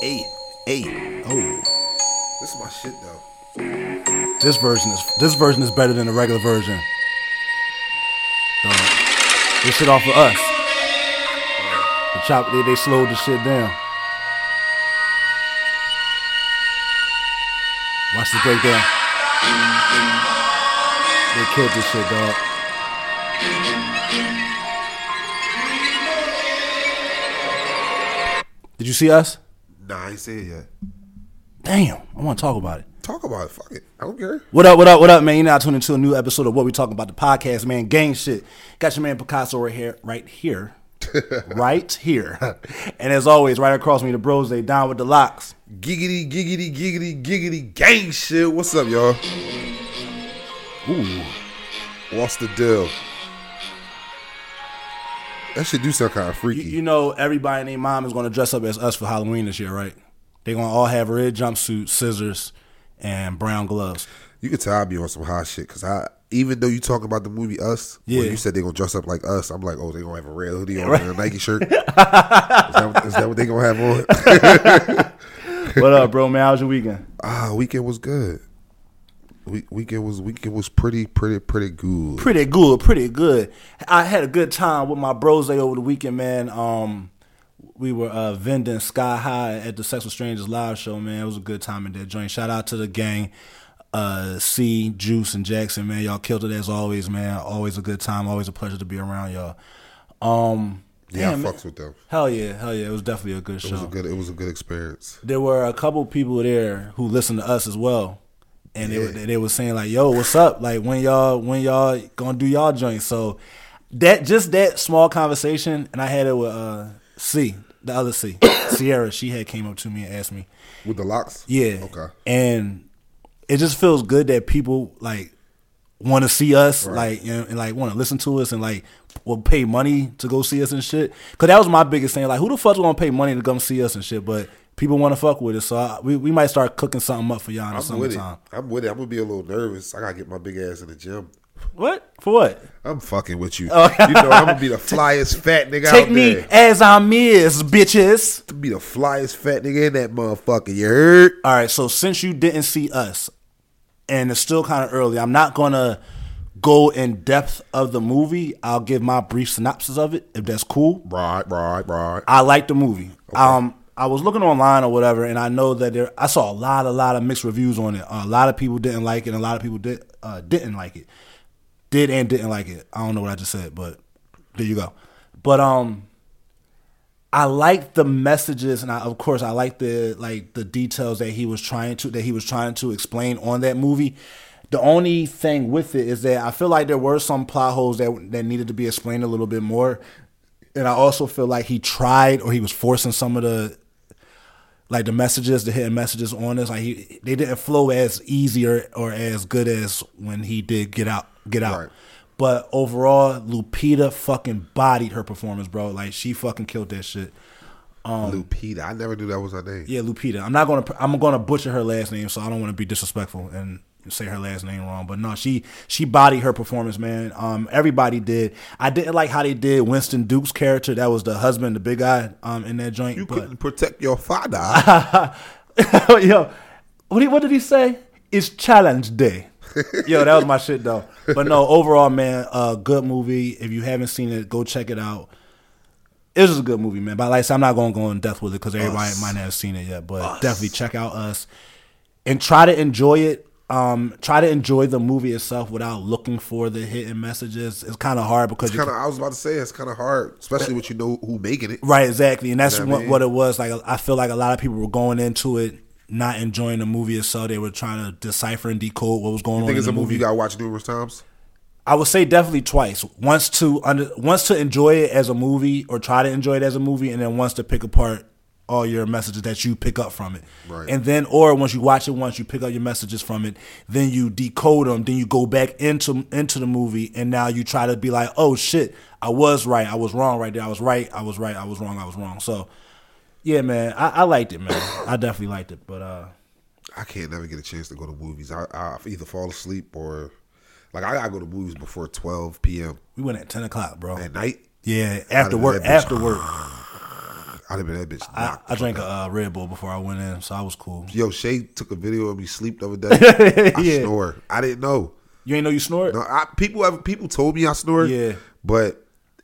Hey, hey. Oh, This is my shit though. this version is this version is better than the regular version. Dog. This shit off of us. The chop they, they slowed the shit down. Watch the breakdown. They killed this shit, dog. Did you see us? Nah, I ain't say it yet. Damn, I want to talk about it. Talk about it. Fuck it. I don't care. What up, what up, what up, man? You're now tuning into a new episode of What We Talking About, the podcast, man. Gang shit. Got your man Picasso right here, right here. right here. And as always, right across from me, the bros, they down with the locks. Giggity, giggity, giggity, giggity, gang shit. What's up, y'all? Ooh. What's the deal? That should do sound kind of freaky. you know, everybody and their mom is going to dress up as us for Halloween this year, right? They're going to all have red jumpsuits, scissors, and brown gloves. You can tell I be on some hot shit because I, even though you talk about the movie Us, Yeah. when you said they're gonna dress up like us, I'm like, oh, they're gonna have a red hoodie on and a Nike shirt. is, that, is that what they're gonna have on? what up, bro, man? How's your weekend? ah, weekend was good. We, weekend was weekend was pretty pretty pretty good. Pretty good, pretty good. I had a good time with my bros over the weekend, man. Um, we were uh, vending sky high at the Sex with Strangers live show, man. It was a good time in that joint. Shout out to the gang, uh, C, Juice, and Jackson, man. Y'all killed it as always, man. Always a good time. Always a pleasure to be around y'all. Um, Yeah, damn, I fucks with them. Hell yeah, hell yeah. It was definitely a good It show. was a good it was a good experience. there were a couple people there who listened to us as well, and Yeah. they were they were saying like, "Yo, what's up? Like when y'all when y'all gonna do y'all joint?" So that just that small conversation, and I had it with uh, C, the other C, Sierra. She had came up to me and asked me, With the locks? "Yeah, Okay. and it just feels good that people like want to see us, like you know, and like want to listen to us, and like will pay money to go see us and shit. Cause that was my biggest thing. Like, who the fuck's gonna pay money to come see us and shit? But people want to fuck with us, so I, we we might start cooking something up for y'all in the I'm with it. summertime. I'm with it. I'm gonna be a little nervous. I gotta get my big ass in the gym. What for? What? I'm fucking with you. Oh. You know, I'm gonna be the flyest fat nigga Take me there. as I'm is, bitches. To be the flyest fat nigga in that motherfucker. You heard? All right, so since you didn't see us, and it's still kind of early, I'm not gonna go in depth of the movie. I'll give my brief synopsis of it, if that's cool. Right, right, right. I like the movie. Um, I was looking online or whatever, and I know that there. I saw a lot, a lot of mixed reviews on it. a lot of people didn't like it, and a lot of people did uh, didn't like it. Did and didn't like it. I don't know what I just said, but there you go. But um, I like the messages, and I, of course, I like the like the details that he was trying to that he was trying to explain on that movie. The only thing with it is that I feel like there were some plot holes that that needed to be explained a little bit more, and I also feel like he tried or he was forcing some of the like the messages, the hidden messages on us. Like he, they didn't flow as easy or, or as good as when he did Get Out. Get Out. Right. But overall, Lupita fucking bodied her performance, bro. Like she fucking killed that shit. Um, Lupita. I never knew that was her name. Yeah, Lupita. I'm not gonna. I'm gonna butcher her last name, so I don't want to be disrespectful and say her last name wrong. But no, she she bodied her performance, man. Um, everybody did. I didn't like how they did Winston Duke's character. That was the husband, the big guy, um, in that joint. You but couldn't protect your father. yo, what did, what did he say? It's challenge day. Yo, that was my shit though. But no, overall, man, uh, good movie. If you haven't seen it, go check it out. It was a good movie, man. But like I said, I'm not going to go in depth with it because everybody Us. might not have seen it yet. But definitely check out us and try to enjoy it. Um, try to enjoy the movie itself without looking for the hidden messages. It's kind of hard because you kind of. I was about to say it's kind of hard, especially when you know who making it. Right, exactly, and that's You know what what, I mean? what it was. Like, I feel like a lot of people were going into it not enjoying the movie itself. They were trying to decipher and decode what was going I on think in it's the a movie you gotta watch numerous times. I would say definitely twice. Once to under, once to enjoy it as a movie, or try to enjoy it as a movie, and then once to pick apart all your messages that you pick up from it. Right. And then, or once you watch it once, you pick up your messages from it. Then you decode them. Then you go back into into the movie, and now you try to be like, oh shit, I was right. I was wrong right there. I was right. I was right. I was wrong. I was wrong. So, yeah, man, I, I liked it, man. I definitely liked it. But uh, I can't never get a chance to go to movies. I, I either fall asleep or Like I gotta go to movies before twelve p.m. We went at ten o'clock, bro. at night. Yeah, after work. After work, I'd have been that bitch. I, I drank a uh, Red Bull before I went in, so I was cool. Yo, Shay took a video of me sleep the other day. I Yeah. snore. I didn't know. You ain't know you snored? No, I, people have people told me I snore. Yeah. but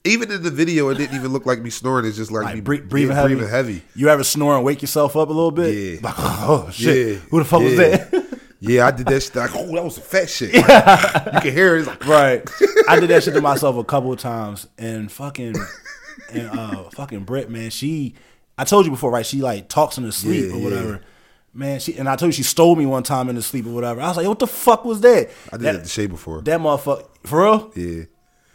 even in the video, it didn't even look like me snoring. It's just like, me bre- breathing, heavy. breathing heavy. You ever snore and wake yourself up a little bit? Yeah. Like, oh shit! Yeah, Who the fuck was that? Yeah, I did that shit. Like, oh, that was some fat shit. Like, you can hear it. It's like, right. I did that shit to myself a couple of times, and fucking, and uh, fucking Brett, man, she. I told you before, right? She like talks in her sleep Yeah, or yeah. whatever. Man, she and I told you she stole me one time in the sleep or whatever. I was like, what the fuck was that? I did that, that to Shay before. that motherfucker for real? yeah.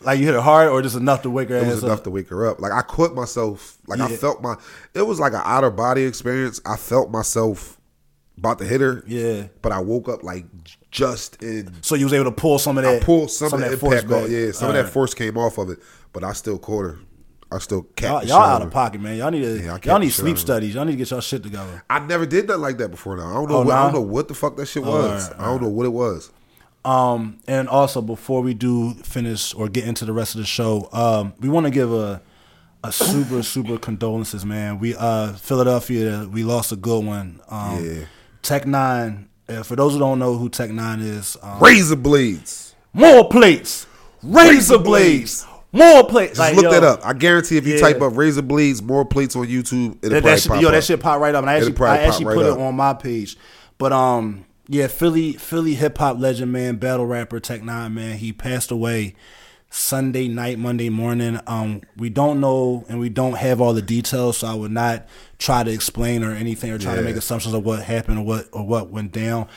Like you hit her hard or just enough to wake her It was up? enough to wake her up. Like I caught myself. Like I felt my. It was like an outer body experience. I felt myself about to hit her. Yeah. But I woke up like just in. So you was able to pull some of I that. pulled some, of that force impact off. Yeah, some of Alright. that force came off of it, but I still caught her. I still capped Y'all, y'all out of pocket, man. Y'all need to. Yeah, y'all need sleep studies. Y'all need to get y'all shit together. I never did that like that before. Now I don't know. Oh, what, I don't know what the fuck that shit was. I don't know what it was. Um, and also before we do finish or get into the rest of the show, um, we want to give a a super super condolences, man. We uh Philadelphia, we lost a good one. Um, Yeah. Tech Nine. Uh, for those who don't know who Tech Nine is, um, Razor blades. more plates, razor, Razor blades, blades. More plates. Just Like, look yo, that up. I guarantee if you Yeah. type up razor blades, more plates on YouTube, it'll That, probably that shit, pop yo, up. that shit pop right up. And I actually, I actually right put up. it on my page. But um, yeah, Philly, Philly hip hop legend, man, battle rapper Tech Nine, man, he passed away Sunday night, Monday morning. Um, we don't know and we don't have all the details, so I would not try to explain or anything or try to make assumptions of what happened or what or what went down.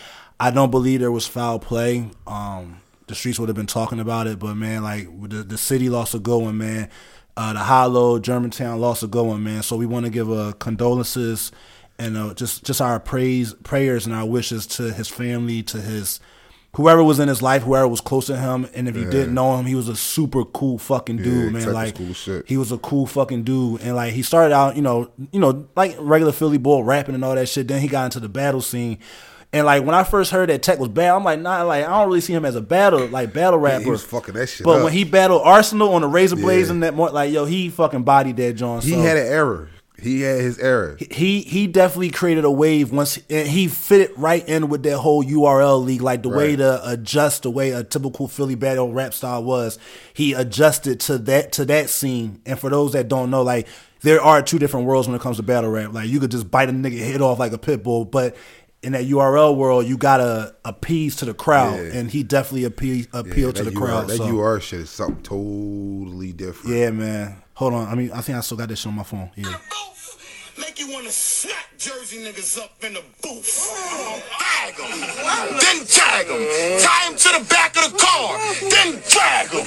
I don't believe there was foul play. Um, the streets would have been talking about it, but man, like the the city lost a good one, man. Uh, the Hollow, Germantown lost a good one, man. So we want to give uh, condolences and uh, just just our praise, prayers, and our wishes to his family, to his whoever was in his life, whoever was close to him. And if you didn't know him, he was a super cool fucking dude, Yeah, man. Like cool shit. he was a cool fucking dude, and like he started out, you know, you know, like regular Philly boy rapping and all that shit. Then he got into the battle scene. And like when I first heard that Tech was bad, I'm like, nah, like I don't really see him as a battle like battle rapper. he was fucking that shit But up. when he battled Arsenal on the Razor Blades Yeah. and that more, like yo, he fucking bodied that John. he so. had an error. He had his error. he he definitely created a wave once and he fit it right in with that whole URL league, like the way to adjust the way a typical Philly battle rap style was. He adjusted to that to that scene. And for those that don't know, like there are two different worlds when it comes to battle rap. Like you could just bite a nigga head off like a pit bull, but in that URL world, you gotta appease to the crowd, Yeah. and he definitely appeal appealed Yeah, to the UR crowd. That so. UR shit is something totally different. yeah, man. Hold on, I mean, I think I still got this on my phone. Yeah. Make you wanna smack Jersey niggas up in the booth. Bag 'em, then tag 'em. Tie 'em to the back of the car, then drag drag 'em.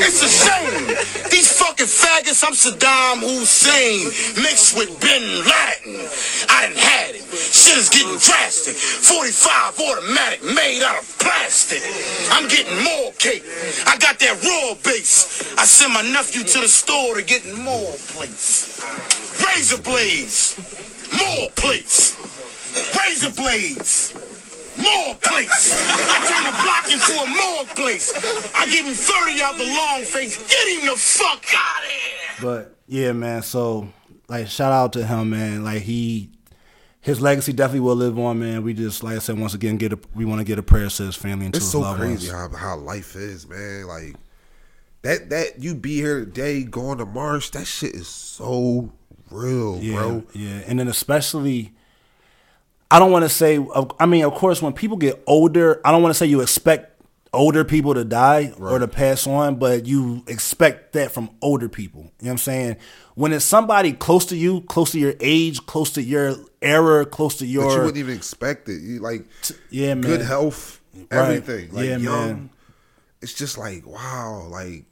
It's a shame. These fucking faggots, I'm Saddam Hussein, mixed with Bin Laden. I done had it. Shit is getting drastic. 45 automatic made out of plastic. I'm getting more cake. I got that raw base. I send my nephew to the store to get more plates. Razor blades, more plates. Razor blades, more plates. I turn the block into a more place. I give him 30 out the long face. Get him the fuck out of here. But yeah, man. So like, shout out to him, man. Like he, his legacy definitely will live on, man. We just, like I said, once again, get a we want to get a prayer to his family and to It's his so loved crazy ones. how, how life is, man. Like that that you be here today going to March, that shit is so real, Yeah, bro. yeah, and then especially, I don't want to say. I mean, of course, when people get older, I don't want to say you expect older people to die or to pass on, but you expect that from older people. You know what I'm saying? When it's somebody close to you, close to your age, close to your era, close to But your you wouldn't even expect it. You like yeah, man. good health, everything. Like Yeah, young. man. It's just like wow, like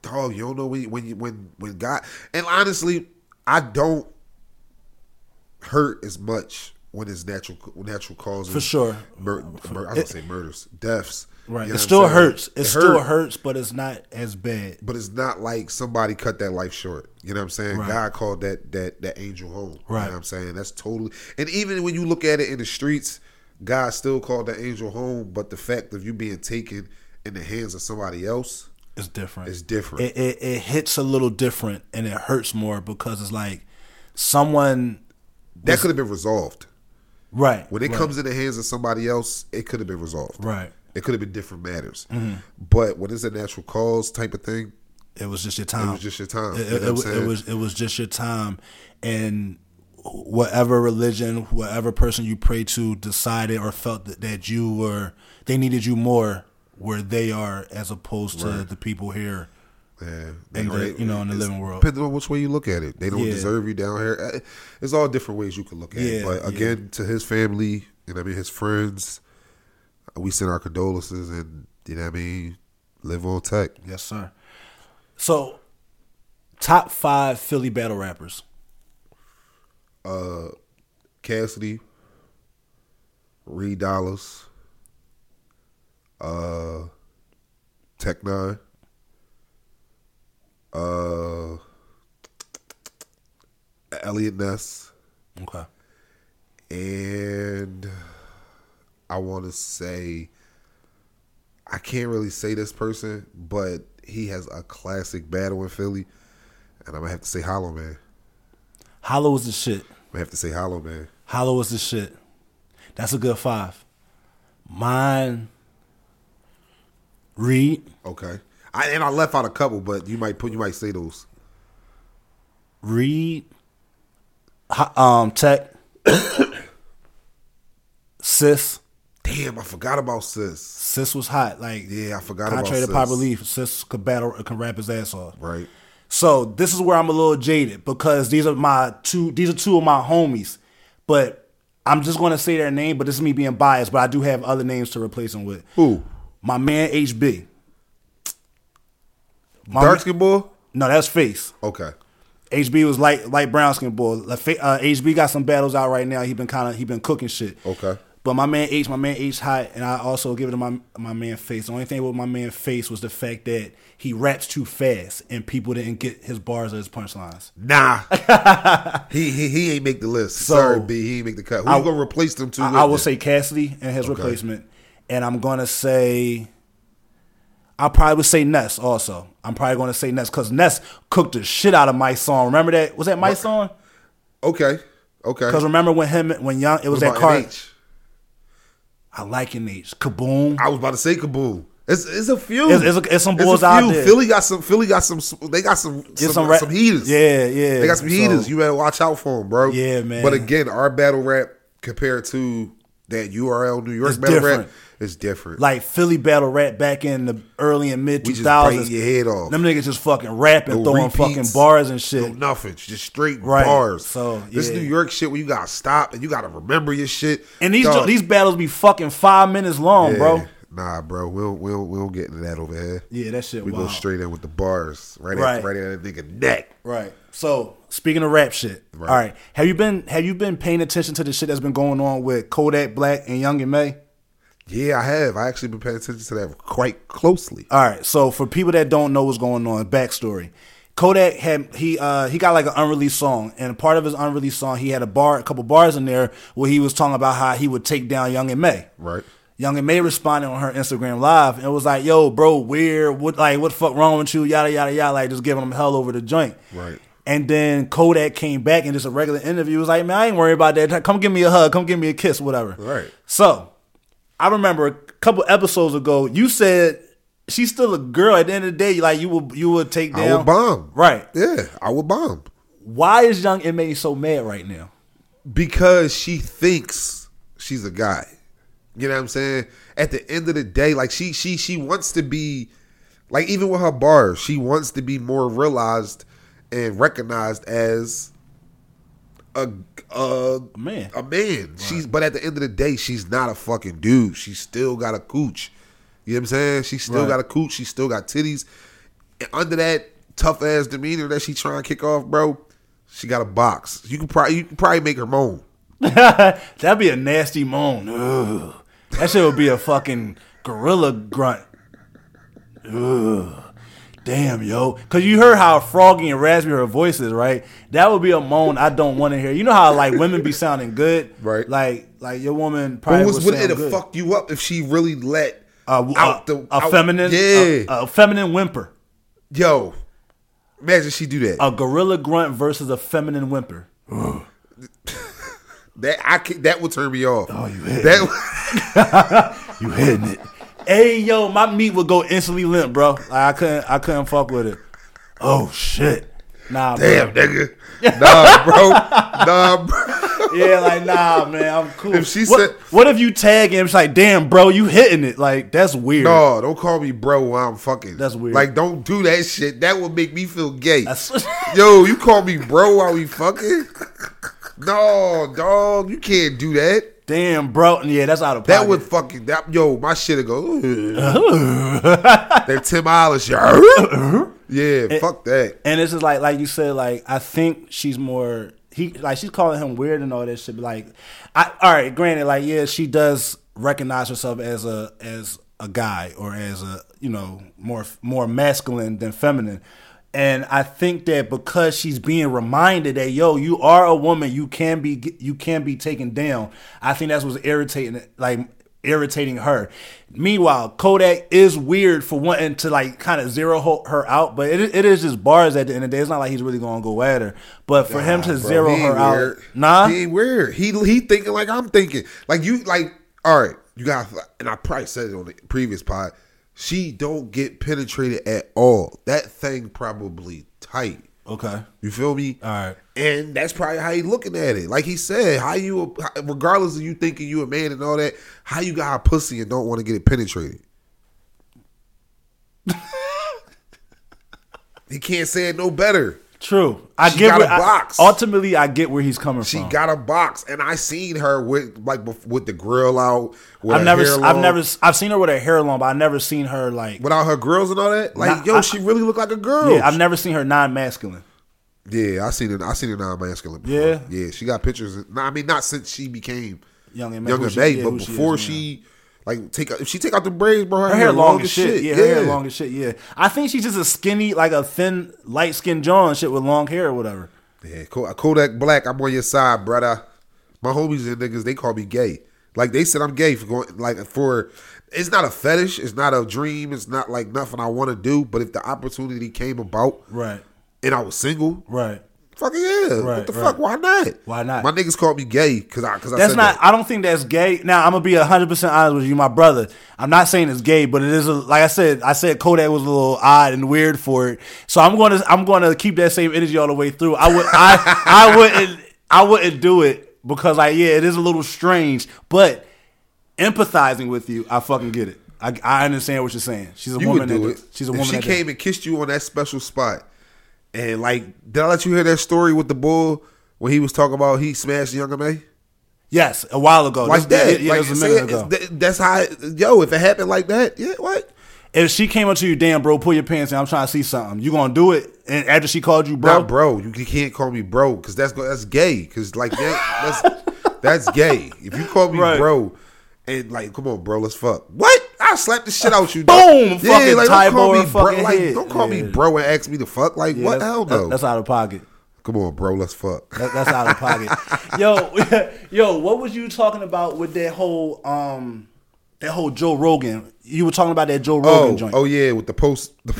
dog. You don't know when when when when God. And honestly, I don't hurt as much when it's natural natural causes For sure. Mur- mur- I gonna say murders, deaths. Right. You know it still hurts. It, It still hurt. hurts, but it's not as bad. but it's not like somebody cut that life short. You know what I'm saying? Right. God called that that that angel home. You Right. know what I'm saying? That's totally and even when you look at it in the streets, God still called that angel home, but the fact of you being taken in the hands of somebody else, It's different. it's different. it, it, it hits a little different and it hurts more because it's like someone that could have been resolved. right When it right, comes in the hands of somebody else, it could have been resolved. right Mm-hmm. It could have been different matters. But when it's a natural cause type of thing, it was just your time it was just your time. it, You know it, it, was it was just your time and whatever religion whatever person you pray to decided or felt that, that you were they needed you more where they are as opposed to the people here Yeah, in the- you know, in the living world. Depending on which way you look at it, they don't Yeah. deserve you down here. Uh, It's all different ways you can look at it. Yeah, But yeah. again, to his family and I mean his friends, we send our condolences and you know what I mean. Live on tech. yes sir so top five philly battle rappers Uh, Cassidy, Reed Dollaz, uh, Tech Nine, uh, Elliot Ness. okay and I want to say I can't really say this person, but he has a classic battle in Philly, and I'm gonna have to say Hollow Man. hollow is the shit I'm gonna have to say Hollow Man. Hollow is the shit. That's a good five. Mine, Reed, Okay, I, and I left out a couple, but you might put you might say those. Reed, um, Tech, Sis. Damn, I forgot about Sis. Sis was hot. Like Yeah, I forgot contrary about to Sis. belief, Sis could battle, can rap his ass off. Right. So this is where I'm a little jaded because these are my two. These are two of my homies, but I'm just going to say their name. But this is me being biased. But I do have other names to replace them with. Who? My man HB. My Dark skin boy. No, that's Face. Okay. HB was light light brown skin boy. Like, Uh, HB got some battles out right now. He been kind of he been cooking shit. Okay. But my man H, my man H hot, and I also give it to my my man Face. The only thing with my man Face was the fact that he raps too fast, and people didn't get his bars or his punchlines. Nah. he, he he ain't make the list. So- Sorry, B. He ain't make the cut. Who I- gonna replace them two? I, I will say Cassidy and his replacement, and I'm gonna say. I probably would say Ness also. I'm probably gonna say Ness because Ness cooked the shit out of my song. Remember that? Was that my song? Okay. Okay. Because remember when him when Young it was that car. NH? I like NH. Kaboom. I was about to say Kaboom. It's, it's a few. It's- it's a- it's some a boys out few. there. Philly got some. Philly got some. They got some. Some, some some, rap- heaters. Yeah, yeah. They got some So- heaters. You better watch out for them, bro. Yeah, man. But again, our battle rap compared to that URL New York It's battle different. rap is different. like Philly battle rap back in the early and mid two just biting your head off. Them niggas just fucking rapping, No throwing repeats, fucking bars and No shit. nothing. Just straight Right. bars. So, this. New York shit where you gotta stop and you gotta remember your shit. And these Dog. these battles be fucking five minutes long, Yeah. bro. Nah, bro. We'll we'll we'll get into that over here. Yeah, that shit. We wild. go straight in with the bars right Right. at right at that nigga neck. Right. So speaking of rap shit, Right. all right. Have you been have you been paying attention to the shit that's been going on with Kodak Black and Young M.A.? Yeah, I have. I actually been paying attention to that quite closely. All right. So for people that don't know what's going on, backstory. Kodak had he uh he got like an unreleased song, and part of his unreleased song he had a bar, a couple bars in there where he was talking about how he would take down Young and May. Right. Young M.A. responded on her Instagram live and was like, "Yo, bro, weird. What like what the fuck wrong with you? Yada yada yada. Like just giving him hell over the joint." Right. And then Kodak came back and just a regular interview was like, "Man, I ain't worried about that. Come give me a hug. Come give me a kiss. Whatever." Right. So, I remember a couple episodes ago, you said she's still a girl. At the end of the day, like you would you would take down. I would bomb. Right. Yeah, I would bomb. Why is Young M.A. so mad right now? Because she thinks she's a guy. You know what I'm saying? At the end of the day, like she she she wants to be like even with her bars, she wants to be more realized and recognized as a a man. A man. She's but at the end of the day, she's not a fucking dude. She's still got a cooch. You know what I'm saying? She still Right. got a cooch. She still got titties. And under that tough ass demeanor that she trying to kick off, bro, she got a box. You can probably you can probably make her moan. That'd be a nasty moan. Ugh. That shit would be a fucking gorilla grunt. Ugh. Damn, yo. Cause you heard how froggy and raspy her voice is, right? That would be a moan I don't want to hear. You know how like women be sounding good? Right. Like like your woman But probably was, would it good. fuck you up if she really let A, out a, the a out- feminine, Yeah, a, a feminine whimper, yo, imagine she do that. a gorilla grunt versus a feminine whimper. that I can, that would turn me off. Oh, you hit that. You hitting it? Hey yo, my meat would go instantly limp, bro. Like, I couldn't, I couldn't fuck with it. Oh shit, nah, Damn, bro. nigga. Nah, bro. Nah, bro. Yeah, like nah, man, I'm cool. If she what, said- what if you tag him? It's like, damn, bro, you hitting it? Like that's weird. No, don't call me bro while I'm fucking. That's weird. Like, don't do that shit. That would make me feel gay. That's, Yo, you call me bro while we fucking? No, dog, you can't do that. Damn, bro. Yeah, that's out of That would fucking that yo, my shit'll go. that Tim Hollis, yeah, fuck that. And it's just like like you said, like I think she's more he like she's calling him weird and all that shit. But like I all right, granted, like yeah, she does recognize herself as a as a guy or as a you know more more masculine than feminine. And I think that because she's being reminded that yo, you are a woman, you can be you can be taken down. I think that's what's irritating, like irritating her. Meanwhile, Kodak is weird for wanting to like kind of zero her out, but it, it is just bars at the end of the day. It's not like he's really gonna go at her. But for him to bro, zero he her ain't out, nah, he ain't weird. He he thinking like I'm thinking. Like you, like all right. You got, and I probably said it on the previous pod. She don't get penetrated at all. That thing probably tight. okay, You feel me? all right. And that's probably how he looking at it. Like he said, how you, regardless of you thinking you a man and all that, how you got a pussy and don't want to get it penetrated. he can't say it no better. True. I She get got where, a I- box. ultimately, I get where he's coming She from. She got a box, and I seen her with like with the grill out. With I've her never, I've never, I've seen her with her hair long, but I've never seen her like. without her grills and all that. Like Nah, yo, I- she really looked like a girl. Yeah, I've never seen her non-masculine. Yeah, I seen it. I seen it non-masculine. Yeah? yeah. She got pictures. I mean, not since she became Young and young and she- May, yeah, but who she is, before she like take if she take out the braids, bro, her, Her hair long as shit. Yeah, her hair long as shit. Yeah, I think she's just a skinny, like a thin, light skinned John and shit with long hair or whatever. Yeah, Ko- Kodak uh, Black, I'm on your side, brother. My homies and niggas, they call me gay. Like they said, I'm gay for going like for. It's not a fetish. It's not a dream. It's not like nothing I want to do. But if the opportunity came about Right, and I was single, right. Fucking yeah. Right, what the right. fuck? Why not? Why not? My niggas called me gay because I because I That's not. that. I don't think that's gay. Now I'm gonna be hundred percent honest with you, my brother. I'm not saying it's gay, but it is. A, like I said, I said Kodak was a little odd and weird for it. So I'm going to. I'm going to keep that same energy all the way through. I would. I. I wouldn't. I wouldn't do it because like yeah, it is a little strange, but empathizing with you, I fucking get it. I, I understand what you're saying. She's a You woman. would do that, it. She's a if woman. she that came and kissed you on that special spot, and like, did I let you hear that story with the bull when he was talking about he smashed Young M.A.? Yes, a while ago. Like This- that. Yeah, like a minute ago. that's how. it- Yo, if it happened like that, yeah, what? If she came up to you, damn, bro, pull your pants and I'm trying to see something. You gonna do it? And after she called you, bro, Not bro. You, you can't call me bro because that's that's gay. Because like that, that's that's gay. If you call me Right. bro, and like, come on, bro, let's fuck. What? I'll slap the shit out you. Boom! dog. Fucking like, don't call me bro. fucking Like, head. don't call me bro and ask me to fuck. Like, Yeah, what that's- hell though? That's out of pocket. Come on, bro, let's fuck. That, that's out of pocket. yo, yo, what was you talking about with that whole um that whole Joe Rogan? You were talking about that Joe Rogan Oh, joint. oh yeah, with the post, the,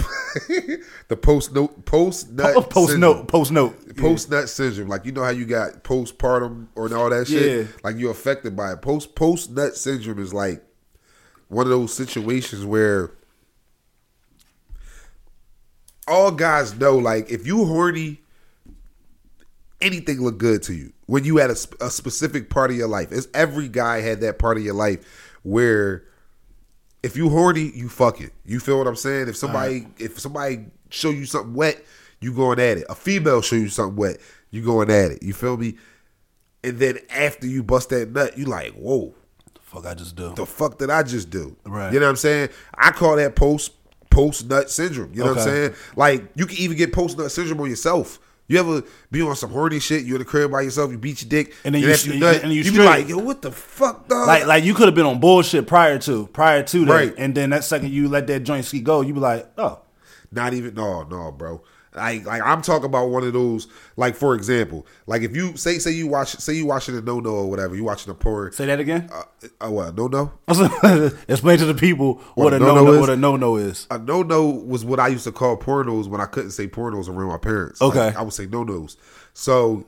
the post note, post nut, post syndrome. note, post note. post nut syndrome. Like you know how you got postpartum or all that shit. Yeah. Like you're affected by it. Post post nut syndrome is like one of those situations where all guys know. Like if you horny, anything look good to you when you had a, a specific part of your life. It's every guy had that part of your life where if you horny, you fuck it. You feel what I'm saying? If somebody if somebody show you something wet, you going at it. A female show you something wet, you going at it. You feel me? And then after you bust that nut, you like, whoa, Fuck, I just do. the fuck did I just do? Right. You know what I'm saying? I call that post post nut syndrome. You know what I'm saying? Like you can even get post nut syndrome on yourself. You ever be on some horny shit? You in the crib by yourself, you beat your dick, And then you st- nut, and you you be like, yo, what the fuck, dog? Like, like you could have been on bullshit prior to, prior to that, Right. and then that second you let that joint ski go, you be like, oh, Not even no, no, bro. Like, like I'm talking about one of those. Like, for example, like if you say say you watch say you watching a no no or whatever, you watching a porn. Say that again. Uh, uh, what no no? Explain to the people what, What a no no-no is? what a no no is. A no no was what I used to call pornos when I couldn't say pornos around my parents. Okay. Like, I would say no nos. So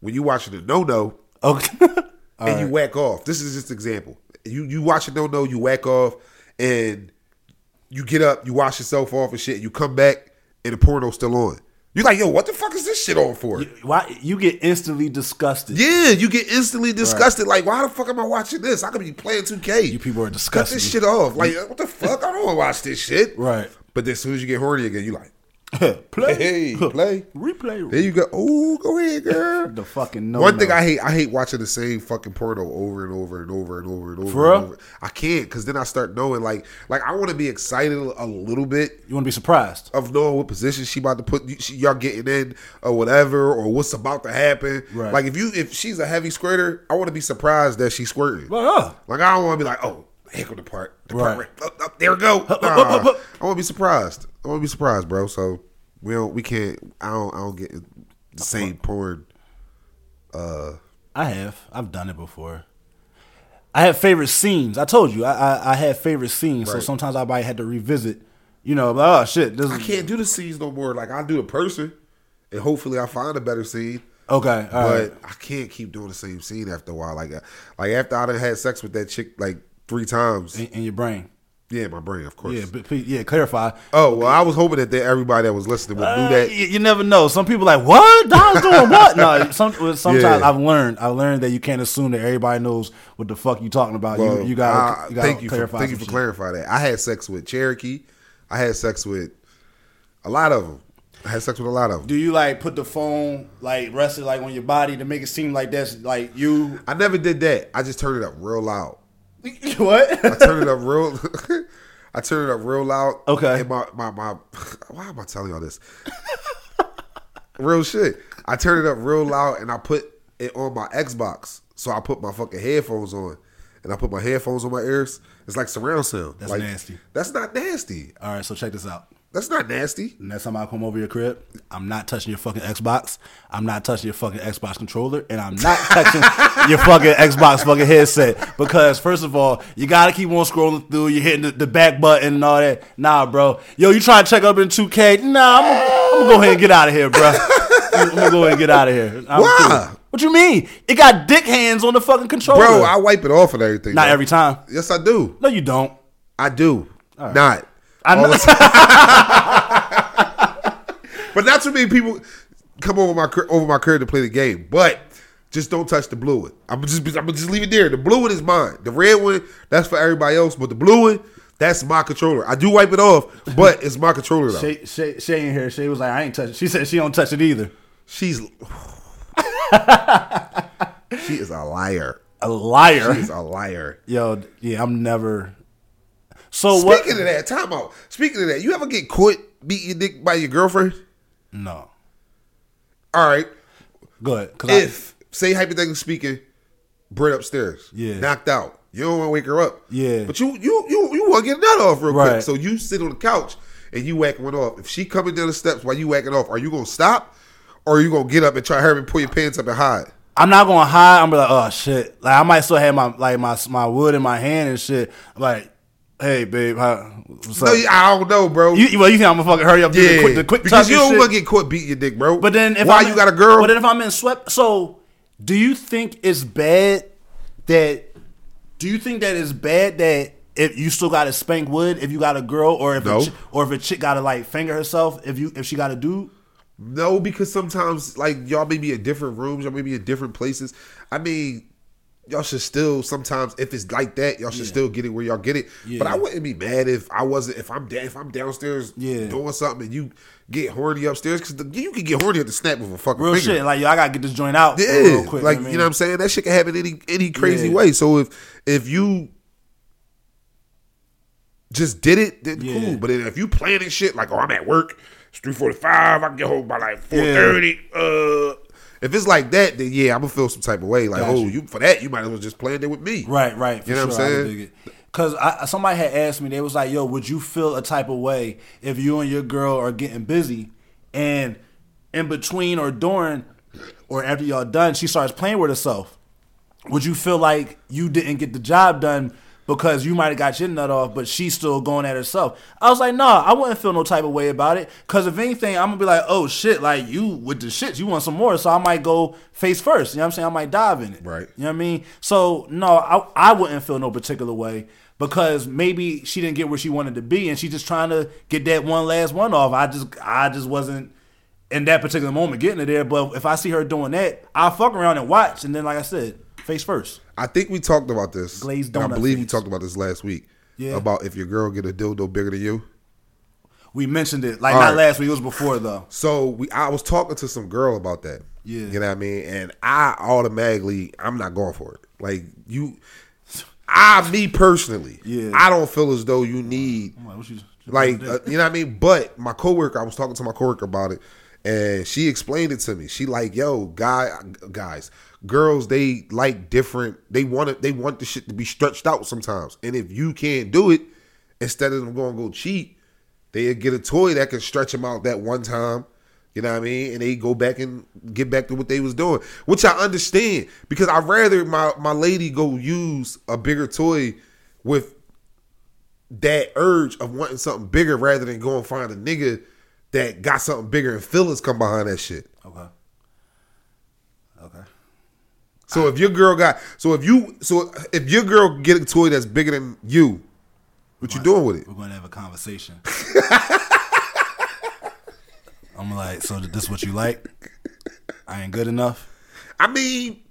when you watching a no no Okay. and you whack off, this is just an example. You you watch a no no, you whack off, and you get up, you wash yourself off and shit, you come back and the porno's still on. You're like, yo, what the fuck is this shit on for? Why you get instantly disgusted? Yeah, you get instantly disgusted. Like, why the fuck am I watching this? I could be playing 2K. You people are Cut disgusting. this shit off. Like, what the fuck? I don't want to watch this shit. Right. But then as soon as you get horny again, you like, play, hey, play. replay. There you go. Oh, go ahead, girl. The fucking no. One thing I hate, I hate watching the same fucking porno over and over and over and over and over. For and real? over. I can't because then I start knowing like, like I want to be excited a little bit you want to be surprised. of knowing what position she about to put she, y'all getting in or whatever or what's about to happen. Right. Like if you if she's a heavy squirter, I want to be surprised that she's squirting. Well, uh, Like I don't want to be like, oh, here go the part, the part Right. right. Up, up, there we go. Nah, up, up, up. I want to be surprised. I want to be surprised, bro. So we don't, we can't. I don't, I don't get the same porn. I have. I've done it before. I have favorite scenes. I told you I I, I had favorite scenes. So sometimes I might had to revisit. You know, like, oh shit, this I is can't do the scenes no more. Like I do a person, and hopefully I find a better scene. okay. But right. I can't keep doing the same scene after a while. Like, uh, like after I done had sex with that chick like three times. In, in your brain. Yeah, my brain, of course. Yeah, but please, yeah. Clarify. Oh well, I was hoping that they, everybody that was listening would Uh, do that. you, you never know. Some people like what Don's doing what? No, some, sometimes Yeah. I've learned. I learned that you can't assume that everybody knows what the fuck you talking about. Well, you you gotta, I- you gotta thank you for clarify. thank you some for shit. clarifying that. I had sex with Cherokee. I had sex with a lot of them. I had sex with a lot of them. Do you like put the phone like rested like on your body to make it seem like that's like you? I never did that. I just turned it up real loud. what? I turned it up real. I turned it up real loud. Okay. And my my my. Why am I telling y'all this? real shit. I turned it up real loud and I put it on my Xbox. So I put my fucking headphones on, and I put my headphones on my ears. It's like surround sound. That's like, nasty. That's not nasty. All right, so check this out. That's not nasty. Next time I come over your crib, I'm not touching your fucking Xbox. I'm not touching your fucking Xbox controller, and I'm not touching your fucking Xbox fucking headset. Because first of all, you gotta keep on scrolling through. You're hitting the, the back button and all that. Nah, bro. Yo, you trying to check up in 2K? Nah, I'm gonna, I'm gonna go ahead and get out of here, bro. I'm gonna go ahead and get out of here. I'm Why? cool. What you mean? It got dick hands on the fucking controller. Bro, I wipe it off and everything. not bro. every time. Yes, I do. No, you don't. I do. Not. I All know. the time. but not too many people come over my over my career to play the game. But just don't touch the blue one. I'm just I'm just leave it there. The blue one is mine. The red one that's for everybody else. But the blue one that's my controller. I do wipe it off, but it's my controller though. Shay, Shay, Shay in here. Shay was like, I ain't touching. She said she don't touch it either. She's she is a liar. A liar. She's a liar. Yo, yeah, I'm never. So what? Speaking of that, time out. Speaking of that, you ever get caught beating your dick by your girlfriend? No, All right. Good. if say hypothetically speaking, Britt upstairs, Yeah. knocked out. You don't want to wake her up, Yeah. But you you you you want to get that off real quick, so you sit on the couch and you whack one off. If she coming down the steps while you whacking off, are you gonna stop, or are you gonna get up and try to her and pull your pants up and hide? I, am not gonna hide. I'm be like, oh shit. Like I might still have my like my my wood in my hand and shit. Like, hey babe, how, what's No. I don't know, bro. You, well, you think I'm gonna fucking hurry up? yeah, the quick, the quick because you don't want to get caught beating your dick, bro. But then if why I'm you in- got a girl? But then if I'm in sweat, so do you think it's bad that? Do you think that it's bad that if you still got to spank wood if you got a girl, or if No. a, or if a chick got to like finger herself if you if she got a dude? No, because sometimes like y'all may be in different rooms, y'all may be in different places. I mean, y'all should still sometimes if it's like that, y'all should still get it where y'all get it. Yeah. But I wouldn't be mad if I wasn't if I'm if I'm downstairs Yeah. doing something and you get horny upstairs because you can get horny at the snap of a fucking Real finger. shit. Like yo, I gotta get this joint out Yeah, real quick. like I mean? you know what I'm saying. That shit can happen any any crazy Yeah. way. So if if you just did it, then Yeah. cool. But if you planning shit like, oh, I'm at work, it's three forty five, I can get home by like four thirty. Uh, if it's like that, then yeah, I'm gonna feel some type of way. Like, Got oh, you. for that, you might as well just plan it with me. Right, right. For You know sure, what I'm saying? Cause I, somebody had asked me, they was like, "Yo, would you feel a type of way if you and your girl are getting busy, and in between or during or after y'all done, she starts playing with herself. Would you feel like you didn't get the job done because you might have got your nut off, but she's still going at herself? I was like, nah, I wouldn't feel no type of way about it. Cause if anything, I'm gonna be like, oh shit, like you with the shit, you want some more, so I might go face first. You know what I'm saying? I might dive in it. Right. You know what I mean? So no, I I wouldn't feel no particular way because maybe she didn't get where she wanted to be and she's just trying to get that one last one off. I just I just wasn't in that particular moment getting it there. But if I see her doing that, I'll fuck around and watch and then like I said, face first. I think we talked about this. Glazed and I donut believe we talked about this last week. Yeah. About if your girl get a dildo bigger than you. We mentioned it. Like All not right. last week, it was before though. So we, I was talking to some girl about that. Yeah. you know what I mean. And I automatically, I'm not going for it. Like you, I, me personally, Yeah. I don't feel as though you need I'm like, what you- like uh, you know what I mean. But my coworker, I was talking to my coworker about it, and she explained it to me. She like, yo, guy, guys, girls, they like different. They want it. They want the shit to be stretched out sometimes. And if you can't do it, instead of them going to go cheat, they get a toy that can stretch them out that one time. You know what I mean? And they go back and get back to what they was doing, which I understand because I'd rather my my lady go use a bigger toy with that urge of wanting something bigger rather than go and find a nigga that got something bigger and feelings come behind that shit. Okay. So if your girl got so if you so if your girl get a toy that's bigger than you, what you doing with it? We're gonna have a conversation. I'm like, so this what you like? I ain't good enough. I mean,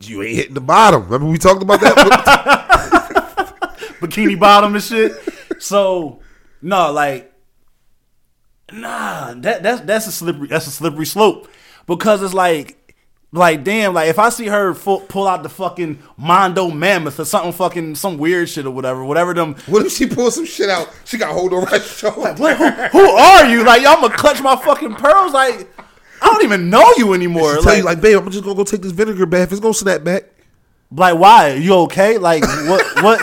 you ain't hitting the bottom. Remember we talked about that? bikini bottom and shit. So no, like nah, that that's that's a slippery that's a slippery slope because it's like like damn, like if I see her pull out the fucking Mondo Mammoth or something fucking some weird shit or whatever, whatever them. what if she pulls some shit out? She got hold on right shoulder. What, who, who are you? Like I'm gonna clutch my fucking pearls. Like I don't even know you anymore. She tell Like, you like, babe, I'm just gonna go take this vinegar bath. It's gonna snap back. Like why? You okay? Like what what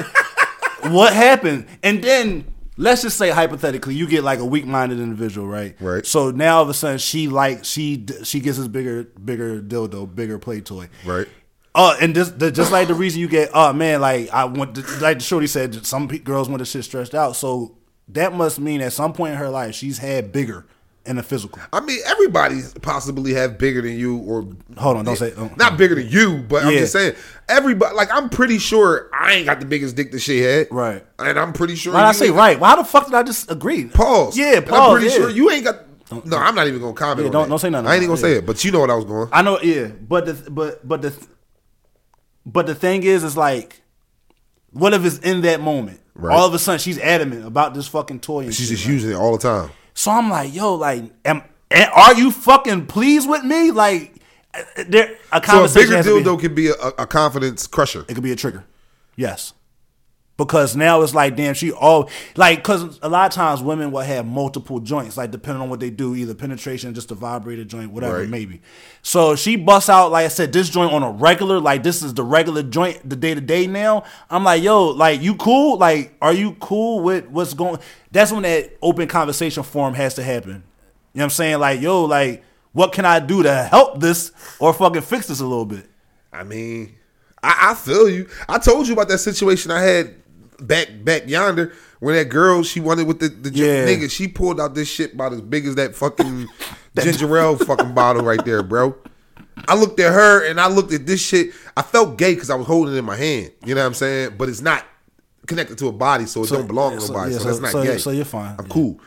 what happened? And then let's just say hypothetically, you get like a weak-minded individual, right? Right. So now all of a sudden she like she she gets this bigger bigger dildo, bigger play toy. Right. Uh, and just the, just like the reason you get, oh man, like I want, to, like the shorty said, some pe- girls want the shit stretched out. So that must mean at some point in her life she's had bigger in the physical. I mean, everybody possibly have bigger than you, or Hold on, don't say- don't- bigger than you, but I'm just saying everybody. Like, I'm pretty sure I ain't got the biggest dick that she had, Right. And I'm pretty sure. Why did I say right? Well, how the fuck did I just agree? Pause. Yeah, And pause. I'm pretty yeah. sure you ain't got. No, I'm not even gonna comment. Yeah, on don't- that. don't say nothing I ain't even gonna say it, but you know what I was going. I know, yeah, but the but but the but the thing is, is like, what if it's in that moment? Right. All of a sudden, she's adamant about this fucking toy, and She's shit, just right? using it all the time. So I'm like, yo, like, am, are you fucking pleased with me? Like, there a So a conversation. bigger has to be- dildo could be a, a confidence crusher. it could be a trigger. Yes. Because now it's like, damn, she all like, because a lot of times women will have multiple joints, like depending on what they do, either penetration, just a vibrator joint, whatever Right. it may be. So she busts out, like I said, this joint on a regular, like this is the regular joint, the day to day now. I'm like, yo, like you cool? Like, are you cool with what's going? That's when that open conversation forum has to happen. You know what I'm saying? Like, yo, like, what can I do to help this or fucking fix this a little bit? I mean, I, I feel you. I told you about that situation I had back back yonder when that girl she wanted with the, the Yeah. nigga. She pulled out this shit about as big as that fucking ginger ale fucking bottle right there, bro. I looked at her and I looked at this shit. I felt gay because I was holding it in my hand. You know what I'm saying? But it's not connected to a body, so it So- don't belong to so- nobody. yeah, so, so- that's not so- gay. so you're fine. I'm Yeah. cool.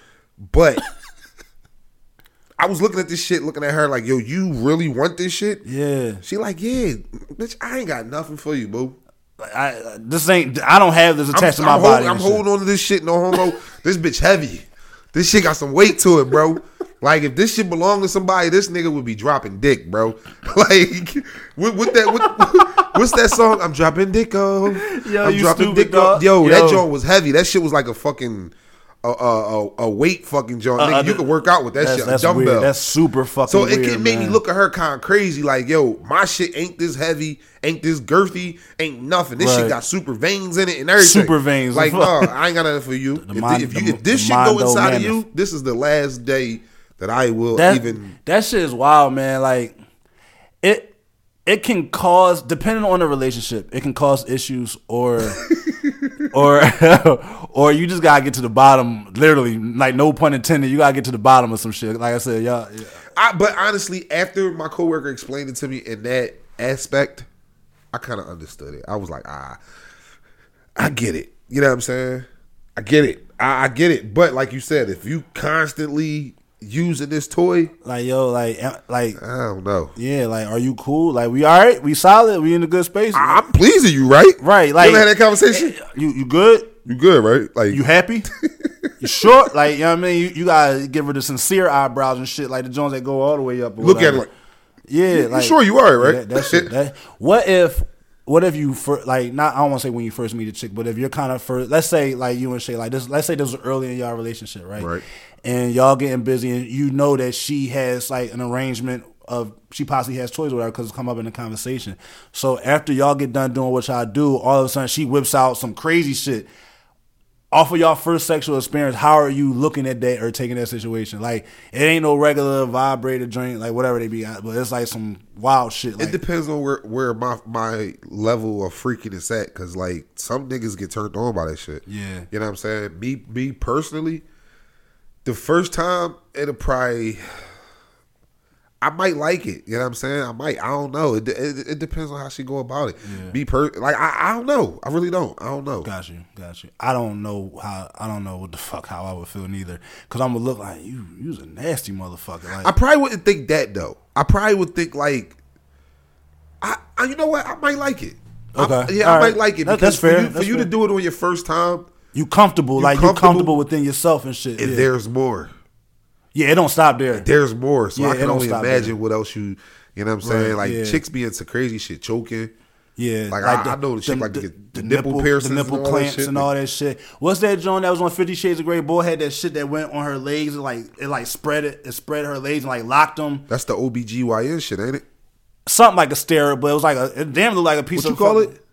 But I was looking at this shit, looking at her like, yo, you really want this shit? Yeah. She like, yeah, bitch, I ain't got nothing for you, boo. I this ain't. I don't have this I'm, attached to my I'm body. Holding, I'm shit. holding on to this shit, no homo. this bitch heavy. This shit got some weight to it, bro. Like if this shit belonged to somebody, this nigga would be dropping dick, bro. Like what, what that? What, what's that song? I'm dropping dick oh. Yo, I'm you dropping stupid, dick oh. dog. Yo, Yo. that joint was heavy. That shit was like a fucking a a, a, a weight fucking joint. Uh, nigga, you could work out with that shit. That's a dumbbell. weird. That's super fucking. So it, weird, it made me look at her kind of crazy, like, yo, my shit ain't this heavy, ain't this girthy, ain't nothing. This shit got super veins in it and everything. Super veins. Like, no, I ain't got nothing for you. The if, Mon- if, you, the- if this shit go inside of you, this is the last day that I will that even. that shit is wild, man. Like it it can cause depending on the relationship, it can cause issues or or or you just gotta get to the bottom. Literally, like no pun intended. You gotta get to the bottom of some shit. Like I said, y'all. yeah. I, but honestly, after my coworker explained it to me in that aspect, I kind of understood it. I was like, ah, I get it. You know what I'm saying? I get it. I, I get it. But like you said, if you constantly using this toy, Like yo, like eh, like I don't know. yeah, like are you cool? Like we all right? We solid? We in a good space? I'm pleasing you, right? right? You Like ever had that conversation? You you good? You good, right? Like You happy? you sure? Like you know what I mean? You, you gotta give her the sincere eyebrows and shit, like the Jones that go all the way up. look at it like Yeah, like sure you are, right? That, that shit, that, what if what if you fir- like not I don't want to say when you first meet a chick, but if you're kind of first, let's say like you and Shay like this, let's say this was early in y'all relationship, right? Right. And y'all getting busy, and you know that she has like an arrangement of she possibly has toys or whatever because it's come up in the conversation. So after y'all get done doing what y'all do, all of a sudden she whips out some crazy shit off of y'all first sexual experience, how are you looking at that or taking that situation? Like, it ain't no regular vibrator joint, like whatever they be but it's like some wild shit. It Like, depends on where where my my level of freaking is at, cause like some niggas get turned on by that shit. Yeah. you know what I'm saying. Me me personally, the first time it'll probably. I might like it, you know what I'm saying. I might, I don't know. It, it, it depends on how she go about it. Be per, like I, I don't know. I really don't. I don't know. got you, got you. I don't know how, I don't know what the fuck how I would feel neither. Cause I'm gonna look like you, you's a nasty motherfucker. Like, I probably wouldn't think that though. I probably would think like, I, I you know what? I might like it. I- Okay. yeah, I All might like it That- because that's fair. for you, for That's you to do it on your first time, you comfortable, like you comfortable- comfortable within yourself and shit. and yeah. there's more. yeah, it don't stop there. There's more. So Yeah, I can only imagine there. what else you. You know what I'm saying? Right, like yeah. chicks be into crazy shit, choking. Yeah, Like, I- I know the shit like get the nipple piercings the and nipple that clamps and all that shit. What's that joint that was on Fifty Shades of Grey? Boy had that shit that went on her legs and like it like spread it, it spread her legs and like locked them. That's the OBGYN shit, ain't it? Something like a stirrup, but it was like a it damn looked like a piece of. What you call fucking- it?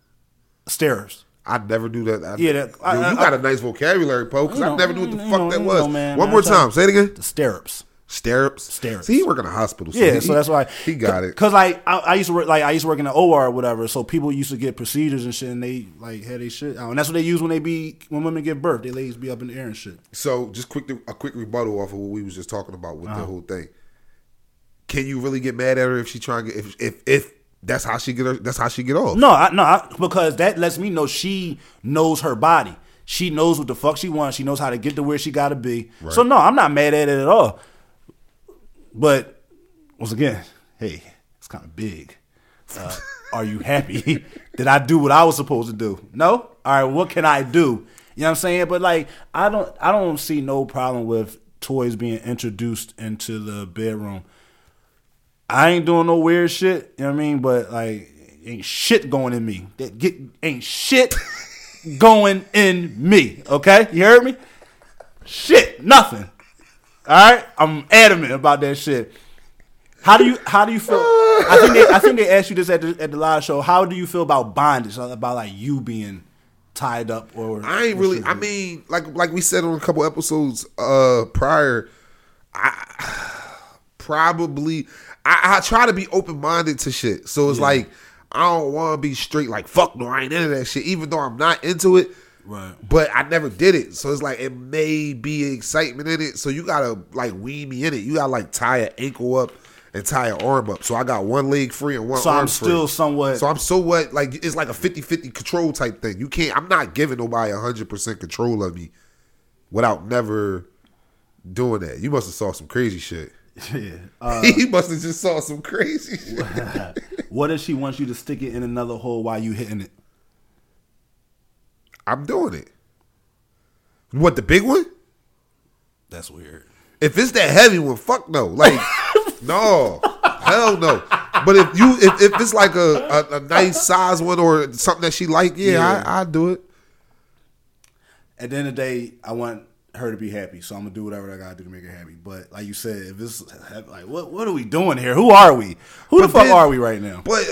Stirrups. I never knew that. I, Yeah, that- Dude, I- I- you got a nice vocabulary, Poe, because I never knew what the fuck know, that was. know, man, One man, more time. Say it again. The stirrups. Stirrups. Stirrups. See, he work in a hospital. So Yeah, he- so that's why he got it. Cause like I, I used to work like I used to work in the OR or whatever. So people used to get procedures and shit, and they like had they shit out, and that's what they use when they be when women give birth. They ladies be up in the air and shit. So just quick, a quick rebuttal off of what we was just talking about with Uh-huh. the whole thing. Can you really get mad at her if she trying to if if if that's how she get her that's how she get off? No, I, no, I, because that lets me know she knows her body. She knows what the fuck she wants. She knows how to get to where she got to be. So no, I'm not mad at it at all. But once again, hey, it's kind of big. Uh, are you happy? Did I do what I was supposed to do? No. All right. What can I do? You know what I'm saying? But like, I don't, I don't see no problem with toys being introduced into the bedroom. I ain't doing no weird shit, you know what I mean? But like ain't shit going in me. That get ain't shit going in me. Okay? You heard me? Shit, nothing. Alright? I'm adamant about that shit. How do you how do you feel I think they I think they asked you this at the at the live show. How do you feel about bondage? About like you being tied up or I ain't really. I mean, like like we said on a couple episodes uh prior, I probably I, I try to be open minded to shit. So it's like I don't want to be straight like fuck no, I ain't into that shit. Even though I'm not into it, Right. But I never did it, so it's like it may be excitement in it. So you gotta like wean me in it. You gotta like tie an ankle up and tie an arm up. So I got one leg free and one So I'm free. still somewhat So I'm so what like it's like a 50-50 control type thing. You can't I'm not giving nobody hundred percent control of me without never doing that. You must have saw some crazy shit. Yeah. Uh, he must have just saw some crazy shit. what if she wants you to stick it in another hole while you hitting it? I'm doing it. What the big one? That's weird. If it's that heavy one, fuck no. Like no. Hell no. But if you if, if it's like a, a, a nice size one or something that she like, yeah, Yeah. I I do it. At the end of the day, I want her to be happy, so I'm gonna do whatever I gotta do to make her happy. But like you said, if it's like, what what are we doing here? Who are we? Who the fuck then- are we right now? But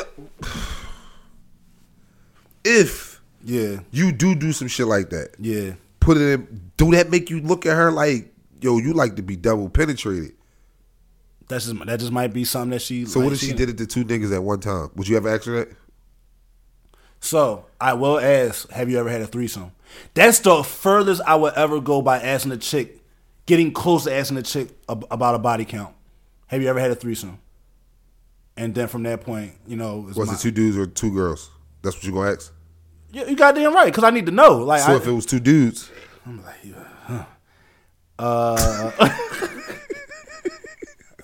if Yeah, you do do some shit like that, yeah. put it in. Do that make you look at her like, yo, you like to be double penetrated? That's just that just might be something that she. So like, what if she did it to two niggas at one time? Would you ever ask her that? So I will ask, have you ever had a threesome? That's the furthest I would ever go by asking a chick, getting close to asking a chick about a body count. Have you ever had a threesome? And then from that point, you know, it's Was my- it two dudes or two girls? That's what you gonna ask. You, you goddamn right, because I need to know. Like, So I, if it was two dudes, I'm like, yeah, huh. uh,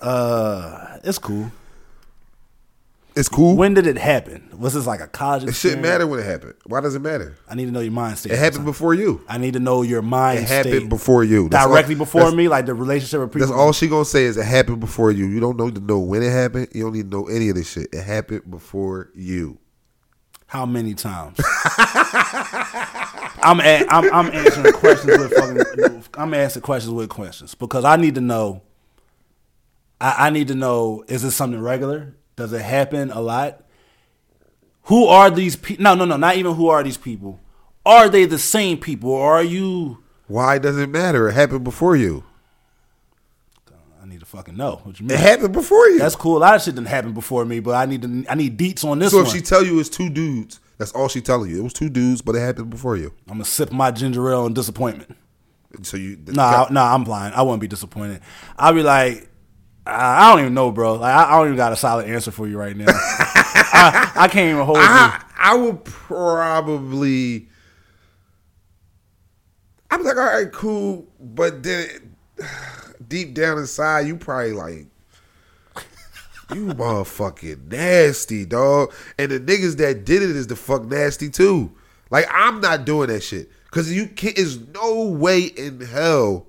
uh, it's cool. It's cool. When did it happen? Was this like a college? it shouldn't matter when it happened. Why does it matter? I need to know your mind state. It happened before you. I need to know your mind It happened before you. That's all- directly before me, like the relationship with people. That's all she gonna say is it happened before you. You don't need to know when it happened. You don't need to know any of this shit. It happened before you. How many times? I'm, a, I'm I'm answering questions with fucking. I'm answering questions with questions because I need to know. I, I need to know: is this something regular? Does it happen a lot? Who are these people? No, no, no. Not even who are these people. Are they the same people, or are you? Why does it matter? It happened before you. I need to fucking know what you mean. It happened before you. That's cool. A lot of shit didn't happen before me, but I need to. I need deets on this so one. if she tell you it's two dudes, that's all she telling you. It was two dudes, but it happened before you. I'm gonna sip my ginger ale in disappointment. So you Nah, nah, I'm blind. I wouldn't be disappointed. I'll be like, I don't even know, bro. Like, I, don't even got a solid answer for you right now. I, I can't even hold you. I I would probably. I'm like, all right, cool, but then deep down inside, you probably like, you motherfucking nasty, dog. And the niggas that did it is the fuck nasty too. Like, I'm not doing that shit because you can't. There's no way in hell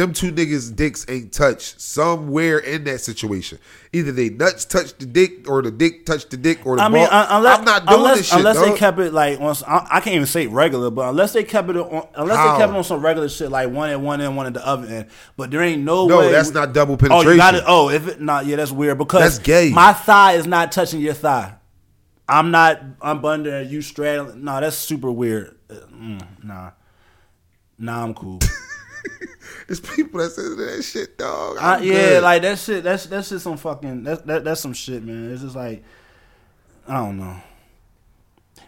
them two niggas' dicks ain't touched somewhere in that situation. Either they nuts touched the dick, or the dick touched the dick, or the I mean, ball. unless I'm not doing unless, this shit, unless they kept it like on. I, can't even say regular, but unless they kept it on, unless How? they kept it on some regular shit like one at one end, one at the other end. But there ain't no, No, way. No, that's not double Oh, you got penetration. it. Oh, if it not, yeah, that's weird because That's gay. My thigh is not touching your thigh. I'm not. I'm under you straddling. No, that's super weird. Uh, mm, nah, nah, I'm cool. It's people that say that shit, dog. I, yeah, good. like that shit. That's that's just some fucking. That's that, that's some shit, man. It's just like I don't know.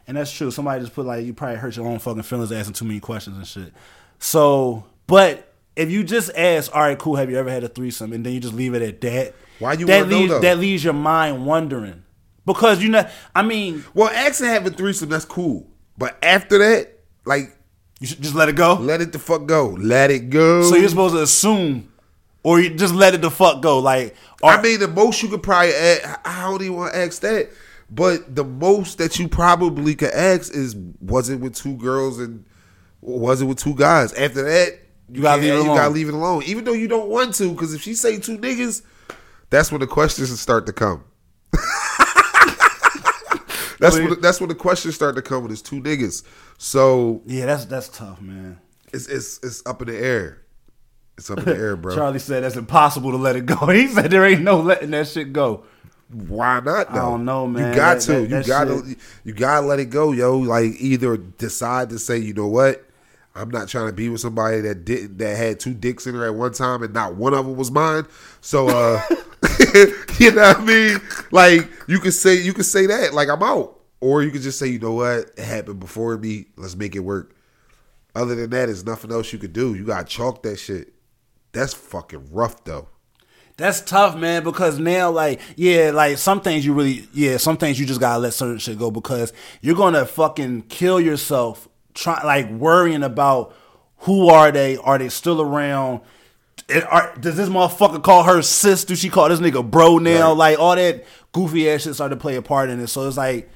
And that's true. Somebody just put like you probably hurt your own fucking feelings asking too many questions and shit. So, but if you just ask, all right, cool, have you ever had a threesome, and then you just leave it at that, Why you that leaves that leaves your mind wondering because you know, I mean, well, asking having threesome, that's cool. But after that, like, you should just let it go. let it the fuck go. Let it go. So you're supposed to assume, or you just let it the fuck go, like. Or, I mean, the most you could probably ask, I don't even want to ask that. But the most that you probably could ask is, was it with two girls and was it with two guys? After that, You gotta leave it You alone. gotta leave it alone, even though you don't want to. Because if she say two niggas, that's when the questions start to come. that's when that's when the questions start to come with it's two niggas. So yeah, that's that's tough, man. it's it's it's up in the air. It's up in the air, bro. Charlie said that's impossible to let it go. He said there ain't no letting that shit go. Why not? I Though? don't know, man. You got That- to. that- you gotta. You gotta let it go, yo. Like either decide to say, you know what, I'm not trying to be with somebody that did that had two dicks in her at one time and not one of them was mine. So, uh, you know what I mean? Like you could say you could say that, like I'm out, or you could just say, you know what, it happened before me. Let's make it work. Other than that, there's nothing else you could do. You got to chalk that shit. That's fucking rough, though. That's tough, man, because now, like, yeah, like some things you really, yeah, some things you just gotta let certain shit go because you're gonna fucking kill yourself trying, like, worrying about who are they? Are they still around? It- are- does this motherfucker call her sis? Do she call this nigga bro now? Right. Like, all that goofy ass shit started to play a part in it. So it's like,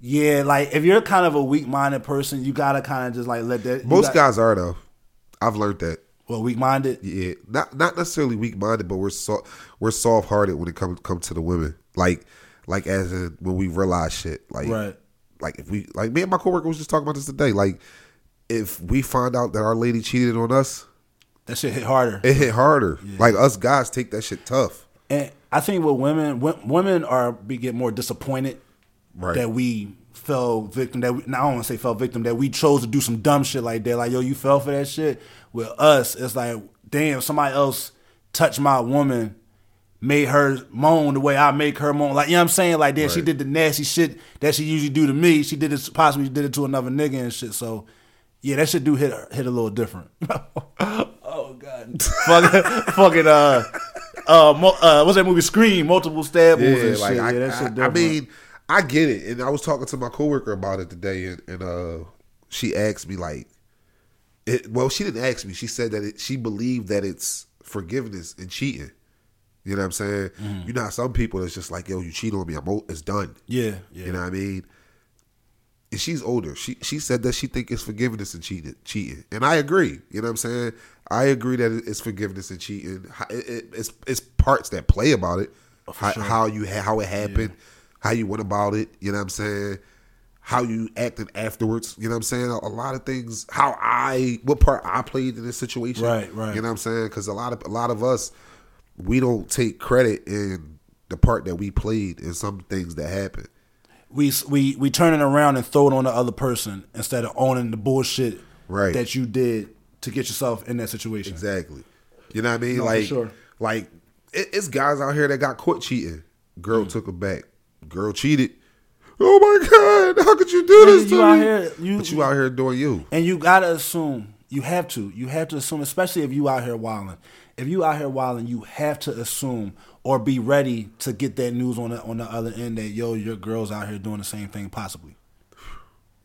yeah, like, if you're kind of a weak minded person, you gotta kind of just, like, let that. Most got- guys are though. I've learned that. Well, weak minded? Yeah, not not necessarily weak minded, but we're so, we're soft hearted when it comes come to the women. Like like as in when we realize shit. Like Right. like if we like me and my coworker was just talking about this today. Like if we find out that our lady cheated on us, That shit hit harder. it hit harder. Like us guys take that shit tough. And I think with women, women are we get more disappointed Right. that we fell victim. That we, now I don't want to say fell victim. That we chose to do some dumb shit like that. Like yo, you fell for that shit. With us, it's like damn, somebody else touched my woman, made her moan the way I make her moan. Like you know what I'm saying? Like then she did the nasty shit that she usually do to me. She did it possibly did it to another nigga and shit. So yeah, that shit do hit hit a little different. god, fucking fucking uh uh, mo- uh what's that movie Scream? Multiple stab wounds Yeah, and like shit. I, yeah, that I- shit I different. mean, I get it, and I was talking to my coworker about it today, and, and uh, she asked me like, it, well, she didn't ask me. She said that it, she believed that it's forgiveness and cheating. You know what I'm saying? Mm-hmm. You know, how some people that's just like, yo, you cheat on me, I'm o- it's done. yeah, yeah. You know what I mean? And she's older. She she said that she think it's forgiveness and cheating. Cheating, and I agree. You know what I'm saying? I agree that it's forgiveness and cheating. How- It, it, it's it's parts that play about it. how, sure. how you how it happened, how you went about it. You know what I'm saying? How you acted afterwards. You know what I'm saying? A, a lot of things. How I what part I played in this situation. Right, right. You know what I'm saying? Because a lot of a lot of us we don't take credit in the part that we played in some things that happened. we we we turn it around and throw it on the other person instead of owning the bullshit Right. that you did to get yourself in that situation. Exactly. You know what I mean? No, like, sure. like it, it's guys out here that got caught cheating. Girl mm. took it back. Girl cheated. Oh my god! How could you do Nigga, this to out me? here- you- but you out here doing you. And you gotta assume, you have to, you have to assume, especially if you out here wilding. If you out here wilding, you have to assume or be ready to get that news on the on the other end that yo, your girl's out here doing the same thing, possibly.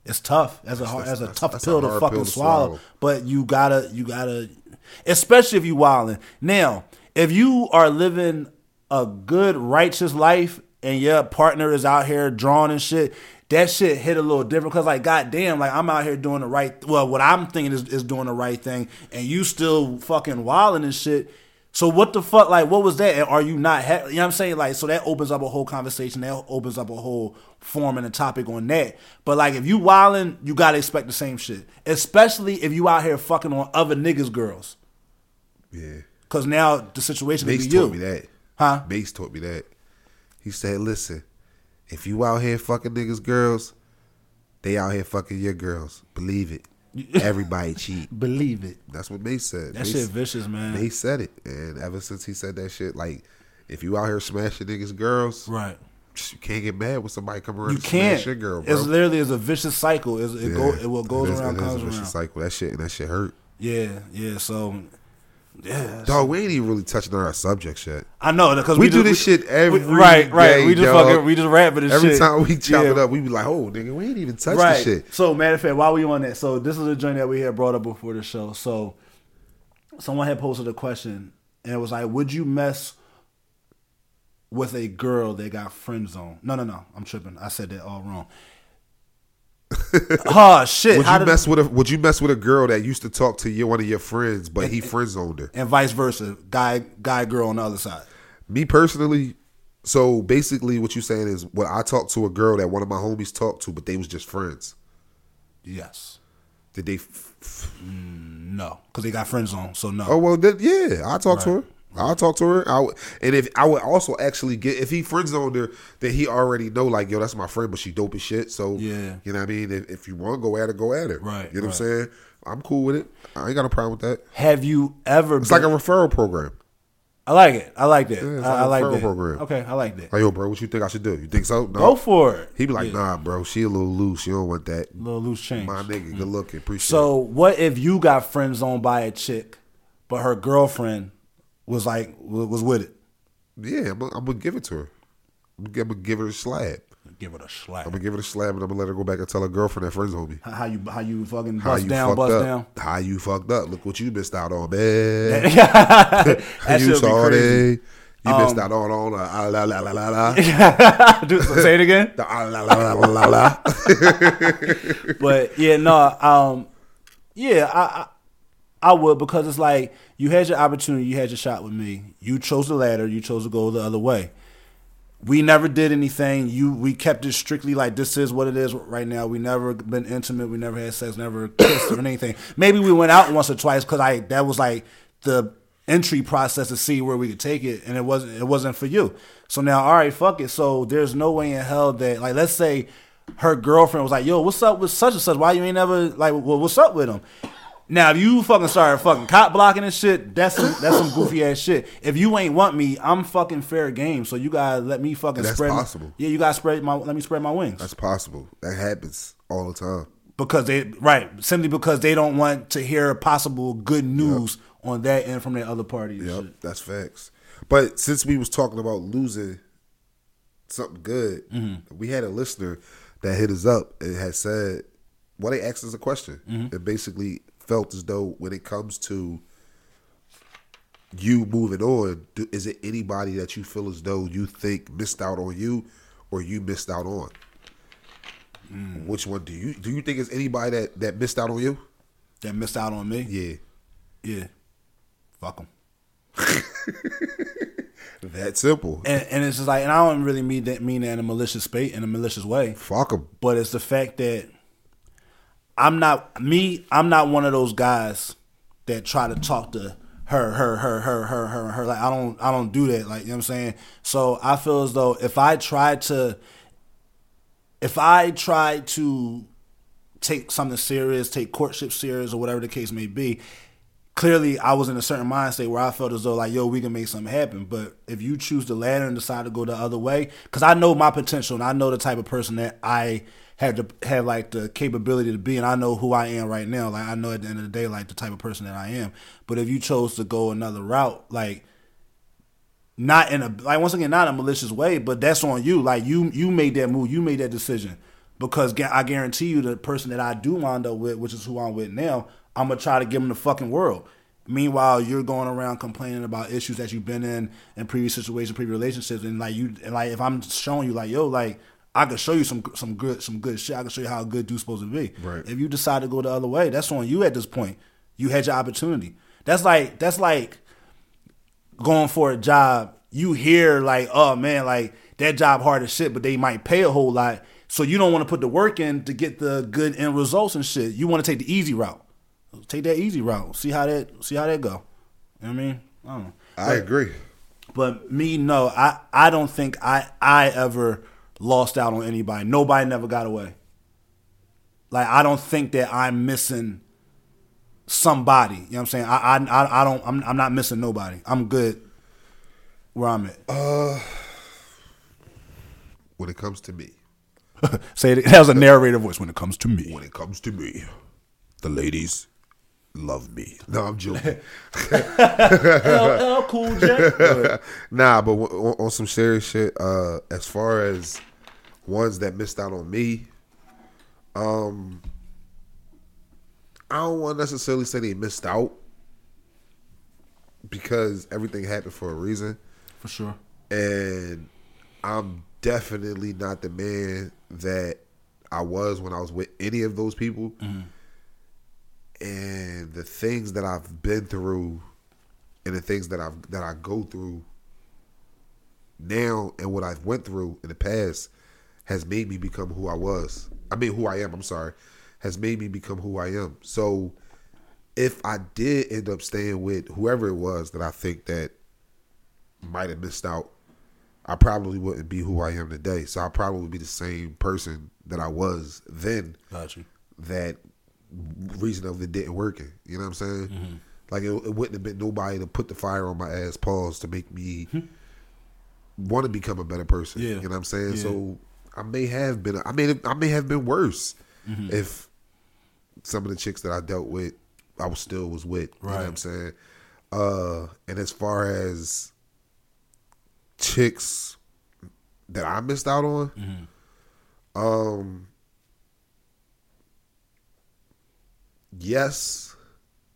It's tough. That's a hard, that's- that's, a that's- tough that's a pill to fucking pill to swallow. swallow. But you gotta, you gotta, especially if you wilding. Now, if you are living a good righteous life and your partner is out here drawing and shit, that shit hit a little different. Cause like, goddamn, like I'm out here doing the right. Well, what I'm thinking is, is doing the right thing, and you still fucking wilding and shit. So what the fuck? Like, what was that? And are you not? Ha- you know what I'm saying? Like, so that opens up a whole conversation. That opens up a whole form and a topic on that. But like, if you wilding, you gotta expect the same shit. Especially if you out here fucking on other niggas' girls. Yeah. Cause now the situation could be you. taught me that. Huh? Mace taught me that. He said, "Listen, if you out here fucking niggas, girls, they out here fucking your girls. Believe it. Everybody cheat. Believe it. That's what they said. That Mace, shit vicious, man. They said it, and ever since he said that shit, like, if you out here smashing niggas, girls, Right. you can't get mad when somebody come around You can't. smash your girl, bro. It's literally is a vicious cycle. It's, it go it what goes It is- around it is comes a vicious around. cycle. That shit and that shit hurt. Yeah, yeah. So yeah, Dog, we ain't even really touching on our subjects yet. I know because We we, do just- this shit every right, right. day, we just dog. fucking we just rapping and Every shit. Every time we chop Yeah. it up, we be like, "Oh, nigga, we ain't even touched right. this shit." So matter of fact, while we on that, so this is a joint that we had brought up before the show. So someone had posted a question and it was like, "Would you mess with a girl that got friend zone?" No, no, no. I'm tripping. I said that all wrong. oh shit! Would How you mess with a Would you mess with a girl that used to talk to you, one of your friends, but he friend zoned her? and vice versa, guy, guy, girl on the other side. Me personally, so basically, what you saying is, what I talked to a girl that one of my homies talked to, but they was just friends. Yes. Did they? F- f- mm, No, because they got friend zone. So no. oh well, then, yeah, I talk to her. I'll talk to her. I would, and if I would also actually get if he friend zoned her, then he already know like yo, that's my friend, but she dope as shit. So Yeah. you know what I mean. If, if you want to go at it, go at it. Right, You know what I'm saying? I'm cool with it. I ain't got a problem with that. Have you ever? It's like a referral program. I like it. I like that. Yeah, I, like I like referral that. program. Okay, I like that. Like yo, bro, what you think I should do? You think so? No. Go for it. He be like, Yeah. nah, bro, she a little loose. You don't want that. a little loose change. My nigga, good mm. looking. Appreciate it. So what if you got friend zoned by a chick, but her girlfriend was like was with it? it. Yeah, I'm, gonna- I'm gonna give it to her. I'm gonna, I'm gonna give her a slab. Give it a slap. I'm gonna give her a slap, and I'm gonna let her go back and tell her girlfriend that friends on me. How how you how you fucking How bust you down, fucked bust up? down? How you fucked up? Look what you missed out on, man. that you should be saw crazy. it. You missed out on on the ah, la la la la la. Do, say it again. The ah, la la la la la la. but yeah, no, um, yeah, I, I, I would because it's like you had your opportunity, you had your shot with me. You chose the latter. You chose to go the other way. We never did anything. You, we kept it strictly like this is what it is right now. We never been intimate. We never had sex. Never kissed or anything. Maybe we went out once or twice because I that was like the entry process to see where we could take it, and it wasn't. It wasn't for you. So now, all right, fuck it. So there's no way in hell that like let's say her girlfriend was like, "Yo, what's up with such and such? Why you ain't never like, well, what's up with him?" Now, if you fucking start fucking cop blocking and shit, that's some that's some goofy ass shit. If you ain't want me, I'm fucking fair game. So you gotta let me fucking That's spread. possible. Yeah, you gotta spread my let me spread my wings That's possible. That happens all the time. because they right simply because they don't want to hear possible good news on that end from the other party. Yep, shit. that's facts. But since we was talking about losing something good, Mm-hmm. we had a listener that hit us up and had said, "Well, they asked us a question Mm-hmm. and basically felt as though when it comes to you moving on, do, is it anybody that you feel as though you think missed out on you, or you missed out on? Mm. Which one do you do? You think it's anybody that that missed out on you? That missed out on me. Yeah, Yeah, fuck them. that simple. And, and it's just like, and I don't really mean that mean that in a malicious space, in a malicious way. Fuck them. but it's the fact that I'm not me. I'm not one of those guys that try to talk to her, her, her, her, her, her, her. Like I don't, I don't do that. Like you know what I'm saying. So I feel as though if I try to, if I try to take something serious, take courtship serious, or whatever the case may be. Clearly, I was in a certain mind state where I felt as though like, yo, we can make something happen. But if you choose the latter and decide to go the other way, because I know my potential and I know the type of person that I have to have like the capability to be, and I know who I am right now. Like I know at the end of the day, like the type of person that I am. But if you chose to go another route, like not in a like once again not in a malicious way, but that's on you. Like you you made that move, you made that decision because I guarantee you the person that I do wind up with, which is who I'm with now, I'm gonna try to give them the fucking world. Meanwhile, you're going around complaining about issues that you've been in in previous situations, previous relationships, and like you, and like if I'm showing you, like yo, like I can show you some some good some good shit. I can show you how good dude's supposed to be. Right. If you decide to go the other way, that's on you at this point. You had your opportunity. That's like that's like going for a job, you hear like, oh man, like that job hard as shit, but they might pay a whole lot. So you don't want to put the work in to get the good end results and shit. You want to take the easy route. Take that easy route. See how that see how that go. You know what I mean? I don't know. I agree. But me, no, I, I don't think I I ever lost out on anybody. Nobody never got away. Like I don't think that I'm missing somebody. You know what I'm saying? I I I, I don't I'm I'm not missing nobody. I'm good where I'm at. Uh when it comes to me, Say it, has a narrator voice when it comes to me. when it comes to me, the ladies love me. No, I'm joking. LL Cool J. nah, but on, on some serious shit, uh, as far as ones that missed out on me, um, I don't want to necessarily say they missed out because everything happened for a reason, For sure. and I'm definitely not the man that I was when I was with any of those people. And the things that I've been through, and the things that I've that I go through now, and what I've went through in the past, has made me become who I was. I mean, who I am. I'm sorry, has made me become who I am. So, if I did end up staying with whoever it was that I think that might have missed out, I probably wouldn't be who I am today. So I probably would be the same person that I was then. Got you. That reason of it didn't working. You know what I'm saying? Mm-hmm. Like it, it wouldn't have been nobody to put the fire on my ass pause to make me want to become a better person. Yeah. You know what I'm saying? Yeah. So I may have been. I may. I may have been worse Mm-hmm. if some of the chicks that I dealt with, I was still was with. You know what I'm saying? Uh, and as far as chicks that I missed out on, Mm-hmm. um, yes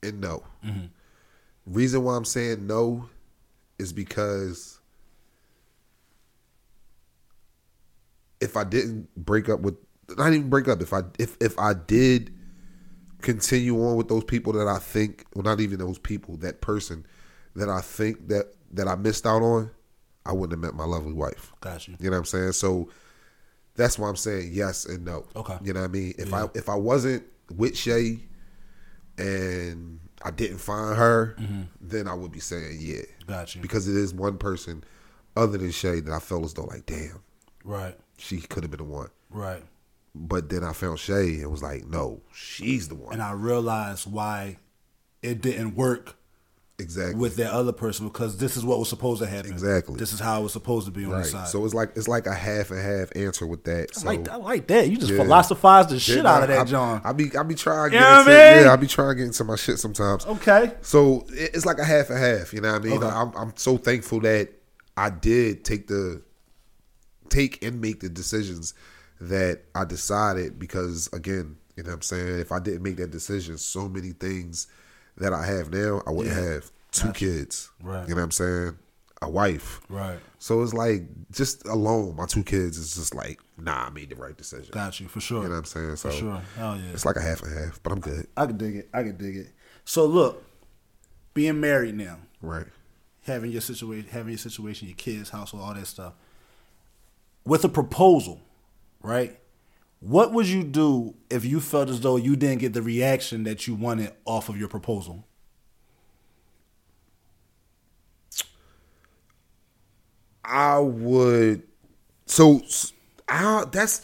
and no. Mm-hmm. Reason why I'm saying no is because if I didn't break up with, not even break up, if I if if I did continue on with those people that I think, well, not even those people, that person that I think that that I missed out on, I wouldn't have met my lovely wife. Got you. You know what I'm saying? So that's why I'm saying yes and no. Okay. You know what I mean? If Yeah. I if I wasn't with Shay and I didn't find her, then I would be saying yeah. Mm-hmm. Got you. Because it is one person other than Shay that I felt as though like, damn, Right. She could have been the one. Right. But then I found Shay and was like, no, she's the one. And I realized why it didn't work exactly. with that other person because this is what was supposed to happen. Exactly. This is how it was supposed to be on right. the side. So it's like it's like a half and half answer with that. I So like, I like that. You just Yeah. philosophize the shit Then out of that, I, John. I be I be trying to You know into I yeah, I be trying to get into my shit sometimes. okay. So it's like a half and half. You know what I mean? Okay. I'm, I'm so thankful that I did take the take and make the decisions that I decided because again, you know what I'm saying? If I didn't make that decision, so many things that I have now, I wouldn't Yeah. have two kids. Right. You know what I'm saying? A wife. Right. So it's like just alone, my two kids is just like, nah, I made the right decision. Got you for sure. You know what I'm saying? So For sure. Hell yeah. it's like a half and half, but I'm good. I can dig it. I can dig it. So look, being married now, Right. having your situation, having your situation, your kids, household, all that stuff. With a proposal, right? What would you do if you felt as though you didn't get the reaction that you wanted off of your proposal? I would. So, I, that's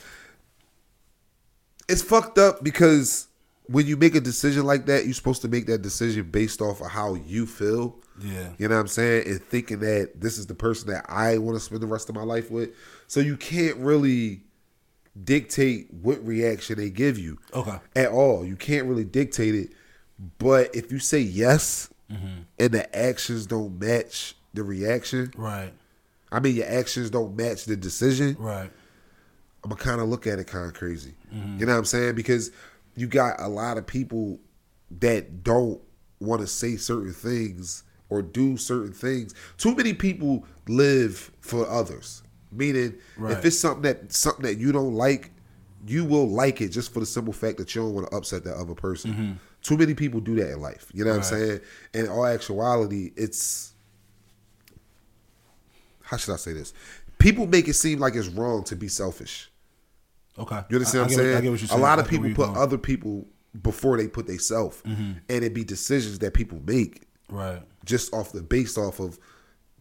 it's fucked up because when you make a decision like that, you're supposed to make that decision based off of how you feel. Yeah. You know what I'm saying? And thinking that this is the person that I want to spend the rest of my life with. So you can't really dictate what reaction they give you. Okay. At all. You can't really dictate it. But if you say yes Mm-hmm. and the actions don't match the reaction, Right. I mean, your actions don't match the decision. Right. I'm gonna kind of look at it kind of crazy. Mm-hmm. You know what I'm saying? Because you got a lot of people that don't want to say certain things or do certain things. Too many people live for others. Meaning, Right. if it's something that something that you don't like, you will like it just for the simple fact that you don't want to upset that other person. Too many people do that in life. You know what I'm Mm-hmm. Saying? And in all actuality, it's how should I say this? People make it seem like it's wrong to be selfish. Okay. You understand I- what I'm get saying? I get what you're A lot of people put. Mm-hmm. other people before they put themselves, and it be decisions that people make Right. just off the based off of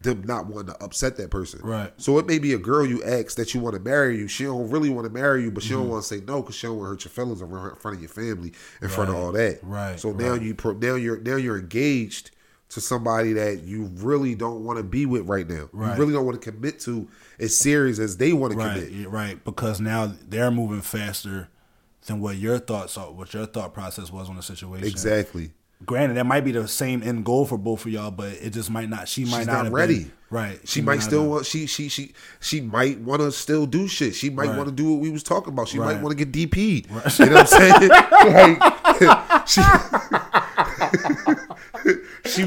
them not wanting to upset that person. Right. So it may be a girl you ask that you want to marry you. She don't really want to marry you, but she Mm-hmm. don't want to say no because she don't want to hurt your feelings in front of your family, in front of all that. Right. So now Right. you pro, now you're now you're engaged to somebody that you really don't want to be with right now. Right. You really don't want to commit to as serious as they want to Right. commit. yeah, Right. Because now they're moving faster than what your thoughts are, what your thought process was on the situation. Exactly. Granted, that might be the same end goal for both of y'all, but it just might not. She might She's not, not ready. been- right. She, might still want she she she she might want to still do shit. She might Right. want to do what we was talking about. She Right. might want to get DP'd. You know what I'm saying? like she she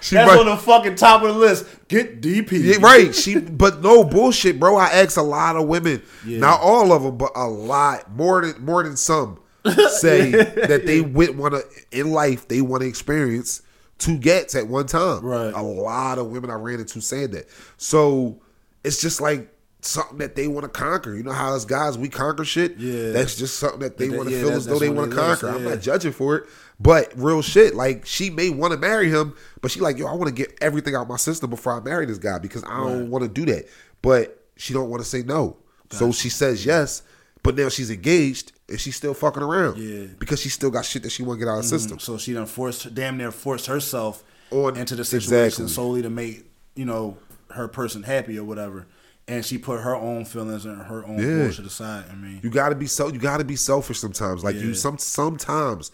she That's might, on the fucking top of the list. Get DP. yeah, right. She but no bullshit, bro. I asked a lot of women, Yeah. not all of them, but a lot more than more than some say that they want to in life they want to experience two gets at one time. Right. A lot of women I ran into saying that. So it's just like something that they want to conquer. You know how as guys we conquer shit. Yeah. That's just something that they want to yeah, feel as though they want to conquer. I'm not judging for it. But real shit, like she may want to marry him, but she like, yo, I want to get everything out my system before I marry this guy because I don't want to do that. But she don't want to say no. So she says yes, but now she's engaged and she's still fucking around. Yeah. Because she still got shit that she want to get out of her mm-hmm. system. So she done forced, damn near forced herself On- into the situation exactly. solely to make you know her person happy or whatever, and she put her own feelings and her own Yeah. bullshit aside. I mean, You gotta be so you gotta be selfish sometimes. Like you some sometimes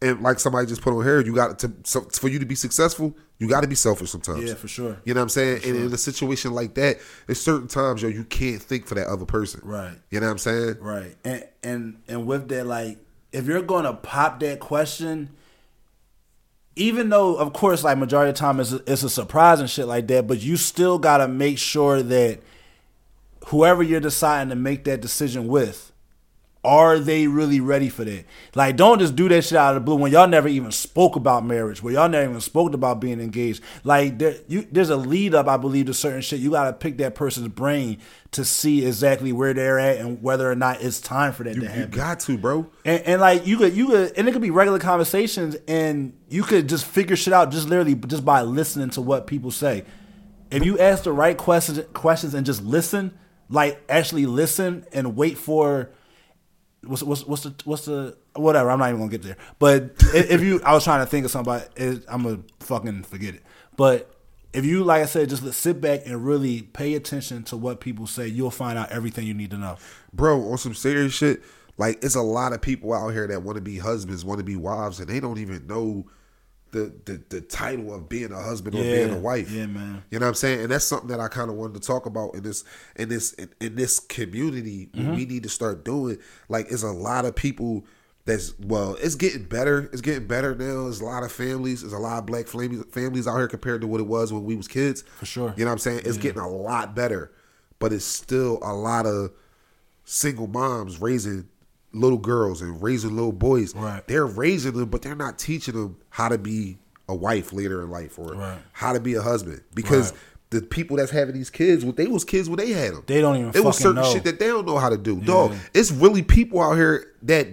and like somebody just put on here, you got to so, for you to be successful, you got to be selfish sometimes. Yeah, for sure. You know what I'm saying? And in a situation like that, there's certain times yo you can't think for that other person. Right. You know what I'm saying? Right. And and and with that, like, if you're gonna pop that question, even though of course, like majority of the time it's a, it's a surprise and shit like that, but you still gotta make sure that whoever you're deciding to make that decision with, are they really ready for that? Like, don't just do that shit out of the blue when y'all never even spoke about marriage, where y'all never even spoke about being engaged. Like, there, you, there's a lead up, I believe, to certain shit. You got to pick that person's brain to see exactly where they're at and whether or not it's time for that You, to you got to, bro. And, and like you could, you could, and it could be regular conversations, and you could just figure shit out just literally just by listening to what people say. If you ask the right questions, questions and just listen, like actually listen and wait for what's what's what's the what's the whatever. I'm not even gonna get there. But if you, I was trying to think of somebody. It, I'm gonna fucking forget it. But if you, like I said, just sit back and really pay attention to what people say, you'll find out everything you need to know. bro, on some serious shit, like it's a lot of people out here that want to be husbands, want to be wives, and they don't even know the the, the title of being a husband or being a wife. yeah, man. You know what I'm saying? And that's something that I kind of wanted to talk about in this in this in, in this community. Mm-hmm. We need to start doing like it's a lot of people. That's well, it's getting better. It's getting better now. There's a lot of families. There's a lot of black families families out here compared to what it was when we was kids. For sure. You know what I'm saying? It's getting a lot better, but it's still a lot of single moms raising little girls and raising little boys. Right. They're raising them, but they're not teaching them how to be a wife later in life or Right. how to be a husband because Right. the people that's having these kids, well, they was kids when they had them. They don't even It was certain know. shit that they don't know how to do. Dog, it's really people out here that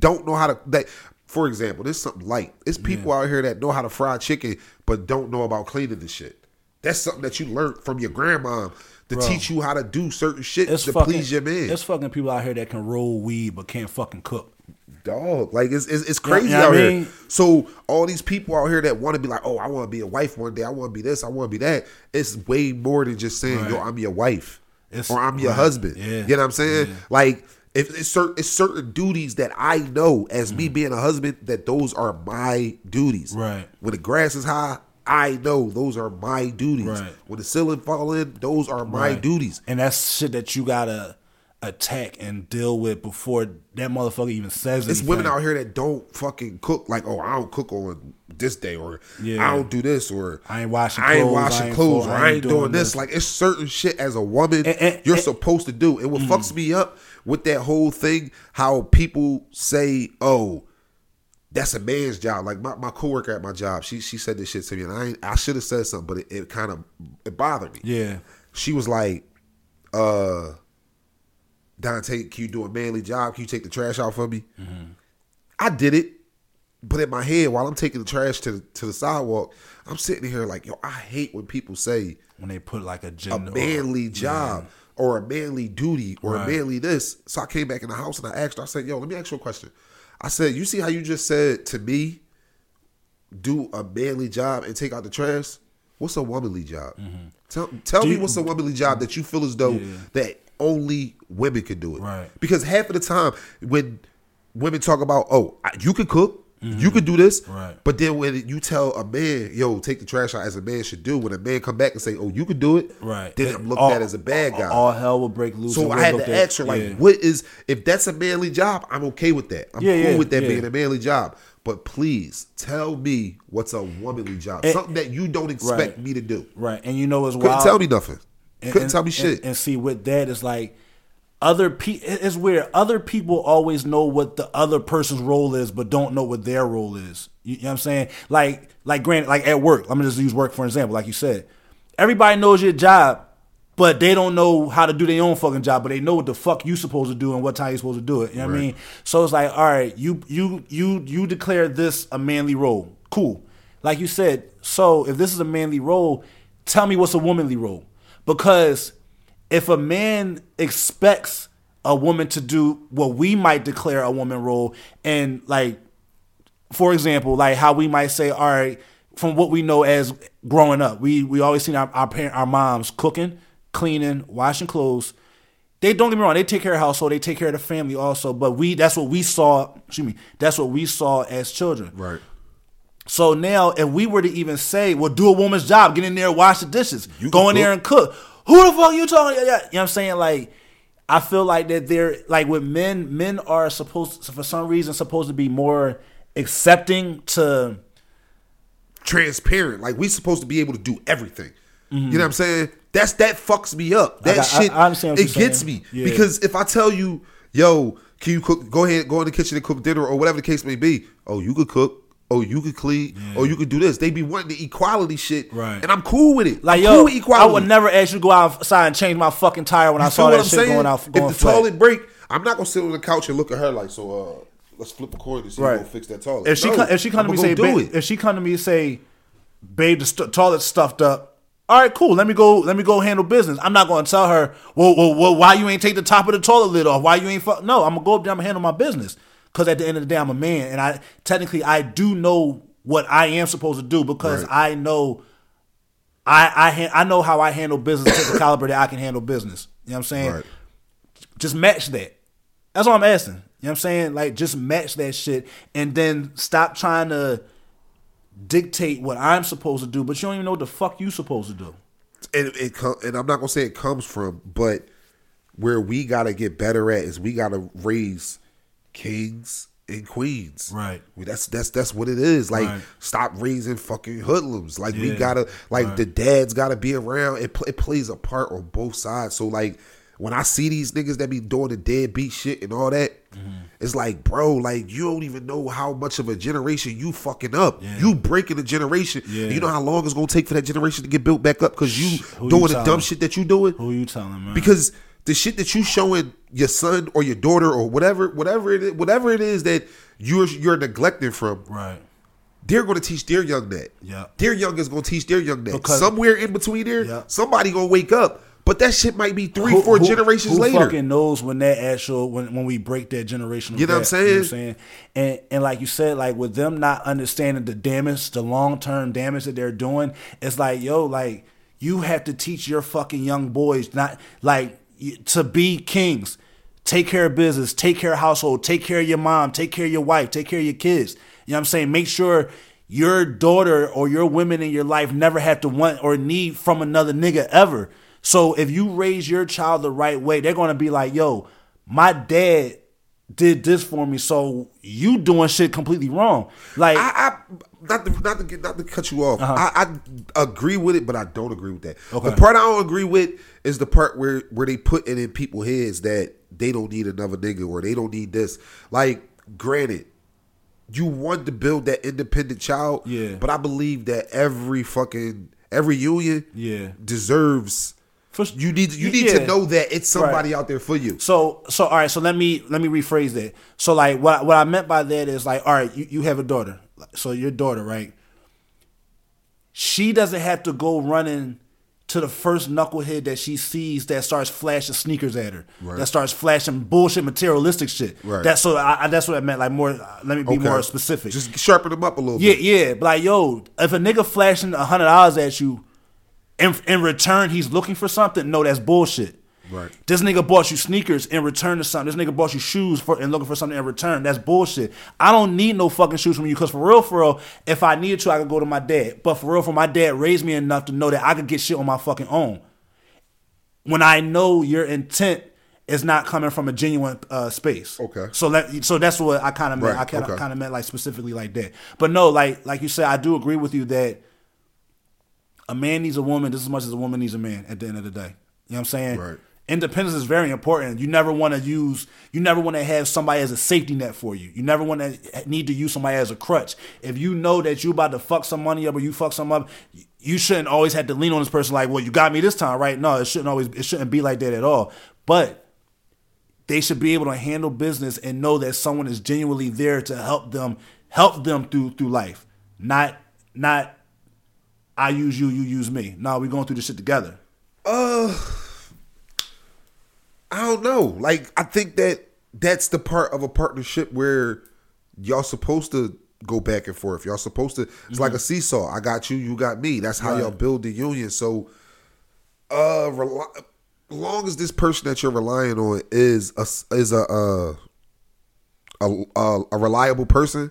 don't know how to. That, for example, there's something light. It's people out here that know how to fry chicken but don't know about cleaning the shit. That's something that you learned from your grandma to Bro. teach you how to do certain shit to fucking, please your man. There's fucking people out here that can roll weed but can't fucking cook. dog. Like it's it's, it's You know- crazy you know out what I here. So all these people out here that want to be like, oh, I want to be a wife one day. I want to be this. I want to be that. It's way more than just saying, yo, I'm your wife It's- or I'm your right. husband. Yeah. You know what I'm saying? Like. If it's certain, it's certain duties that I know as me being a husband that those are my duties. Mm. Right. When the grass is high, I know those are my duties. Right. When the ceiling fall in, those are my Right. duties. And that's shit that you gotta attack and deal with before that motherfucker even says it. It's anything. women out here that don't fucking cook. Like, oh, I don't cook on this day, or Yeah. I don't do this, or I ain't washing I ain't clothes, washing I ain't clothes, or I I ain't ain't doing, doing this. this. Like, it's certain shit as a woman And- and- you're and- supposed to do. And what mm. fucks me up with that whole thing, how people say, oh. That's a man's job. Like my, my coworker at my job, she she said this shit to me, and I ain't, I should have said something, but it, it kind of it bothered me Yeah. she was like, uh, Dante, can you do a manly job? Can you take the trash out for me? I did it, but in my head, while I'm taking the trash to the, to the sidewalk, I'm sitting here like, yo, I hate when people say When they put like a a manly job or a manly duty or Right. a manly this. So I came back in the house and I asked her, I said, yo, let me ask you a question. I said, you see how you just said to me, do a manly job and take out the trash? What's a womanly job? Mm-hmm. Tell, tell Do me you- what's a womanly job that you feel as though Yeah. that only women could do it. Right. Because half of the time when women talk about, oh, you can cook, you could do this, Mm-hmm. Right. but then when you tell a man, yo, take the trash out as a man should do, when a man come back and say, oh, you could do it, Right. then I'm looked All- at as a bad guy. All hell will break loose. So I had to at- ask her, like, yeah. what is if that's a manly job? I'm okay with that. I'm Yeah, cool yeah, with that being a manly job. But please tell me what's a womanly job. And- Something that you don't expect Right. me to do. Right. And you know as well. Couldn't tell me nothing. And- Couldn't and- tell me shit. And, see, with that, it's like other people. It's weird. Other people always know what the other person's role is, but don't know what their role is. You, you know what I'm saying? Like, like, granted, like at work. Let me just use work for example. Like you said, everybody knows your job, but they don't know how to do their own fucking job. But they know what the fuck you supposed to do and what time you supposed to do it. You know what I mean? So it's like, all right, you you you you declare this a manly role. Cool. Like you said, so if this is a manly role, tell me what's a womanly role. Because if a man expects a woman to do what we might declare a woman role, and like, for example, like how we might say, all right, from what we know as growing up, we we always seen our our, parent, our moms cooking, cleaning, washing clothes. They don't get me wrong, they take care of household, they take care of the family also. But we that's what we saw. Excuse me, that's what we saw as children. right. So now, if we were to even say, "Well, do a woman's job, get in there, wash the dishes, You go in there and cook," who the fuck you talking? Yeah, yeah. You know what I'm saying? Like, I feel like that they're like with men. Men are supposed, for some reason, supposed to be more accepting to. Transparent. Like we supposed to be able to do everything. You mm-hmm. know what I'm saying? That's that fucks me up. That got- I- shit I what it gets saying. me. Yeah. Because if I tell you, yo, can you cook go ahead, go in the kitchen and cook dinner or whatever the case may be. Oh, you could cook. Oh, you could clean. Oh, you could do this. They be wanting the equality shit. Right. And I'm cool with it. Like I'm yo, cool with I would never ask you to go outside and change my fucking tire when I saw that I'm shit saying? going out. Going if the flat. toilet break, I'm not gonna sit on the couch and look at her like, so uh, let's flip a coin and see Right. who gonna fix that toilet. If she come, if she come to I'ma me and say, do babe, it. if she come to me and say, babe, the st- toilet's stuffed up, All right, cool. Let me go. Let me go handle business. I'm not going to tell her, well, well, well, why you ain't take the top of the toilet lid off? Why you ain't fuck? No, I'm gonna go up there. I'm gonna handle my business. Because at the end of the day, I'm a man, and I technically I do know what I am supposed to do because Right. I know I I I know how I handle business to the caliber that I can handle business. You know what I'm saying? Right. Just match that. That's all I'm asking. You know what I'm saying? Like just match that shit and then stop trying to dictate what I'm supposed to do, but you don't even know what the fuck you supposed to do. and it com- and I'm not gonna say it comes from, but where we gotta get better at is we gotta raise kings and queens. Right. That's that's that's what it is. Like Right. stop raising fucking hoodlums. Like we gotta like Right. the dads gotta be around. It it plays a part on both sides. So like when I see these niggas that be doing the deadbeat shit and all that, Mm-hmm. it's like, bro, like you don't even know how much of a generation you fucking up. Yeah. You breaking a generation. Yeah. You know how long it's gonna take for that generation to get built back up because you Who you doing the dumb shit that you doing. Who you telling, man? Because the shit that you showing your son or your daughter or whatever, whatever it is, whatever it is that you're you're neglecting from, right. they're going to teach their young that. Yeah. Their young is going to teach their young that. Because- Somewhere in between there, Yeah. somebody going to wake up. But that shit might be three, Who- four who- generations who later. fucking knows when that actual when when we break that generational You know what I'm gap, you saying? And and like you said, like with them not understanding the damage, the long term damage that they're doing, it's like yo, like you have to teach your fucking young boys not like to be kings. Take care of business, take care of household, take care of your mom, take care of your wife, take care of your kids. You know what I'm saying? Make sure your daughter or your women in your life never have to want or need from another nigga ever. So if you raise your child the right way, they're gonna be like, yo, my dad did this for me, so you doing shit completely wrong. Like I, I not to not to get not to cut you off. I, I agree with it, but I don't agree with that. Uh-huh. Okay. The part I don't agree with is the part where where they put it in people's heads that they don't need another nigga or they don't need this. Like, granted, you want to build that independent child, Yeah. But I believe that every fucking every union, Yeah. deserves. For- you need you need yeah. to know that it's somebody Right. out there for you. So so all right, so let me let me rephrase that. So like what what I meant by that is like all right, you, you have a daughter. So your daughter, right? She doesn't have to go running to the first knucklehead that she sees that starts flashing sneakers at her. Right. That starts flashing bullshit materialistic shit. Right. That's so I, I, that's what I meant like more let me be Okay. more specific. Just sharpen them up a little Yeah, bit. yeah. But like, yo, if a nigga flashing a hundred dollars at you, in in return he's looking for something, no, that's bullshit. Right. This nigga bought you sneakers in return to something. This nigga bought you shoes for and looking for something in return. That's bullshit. I don't need no fucking shoes from you because for real, for real, if I needed to, I could go to my dad. But for real, for my dad raised me enough to know that I could get shit on my fucking own. When I know your intent is not coming from a genuine uh, space. Okay. So that so that's what I kind of meant. Right, I kind of okay. kind of meant like specifically like that. But no, like like you said, I do agree with you that a man needs a woman just as much as a woman needs a man at the end of the day. You know what I'm saying? Right. Independence is very important. You never want to use, you never want to have somebody as a safety net for you. You never want to need to use somebody as a crutch. If you know that you about to fuck some money up or you fuck some up, you shouldn't always have to lean on this person like, well, you got me this time, right? No, it shouldn't always, it shouldn't be like that at all. But they should be able to handle business and know that someone is genuinely there to help them, help them through through life. Not, not, I use you, you use me. No, we going through this shit together. Uh, I don't know. Like I think that that's the part of a partnership where y'all supposed to go back and forth. Y'all supposed to. It's like a seesaw. I got you. You got me. That's how Right. y'all build the union. So, uh, rely, long as this person that you're relying on is a is a uh, a a, a reliable person,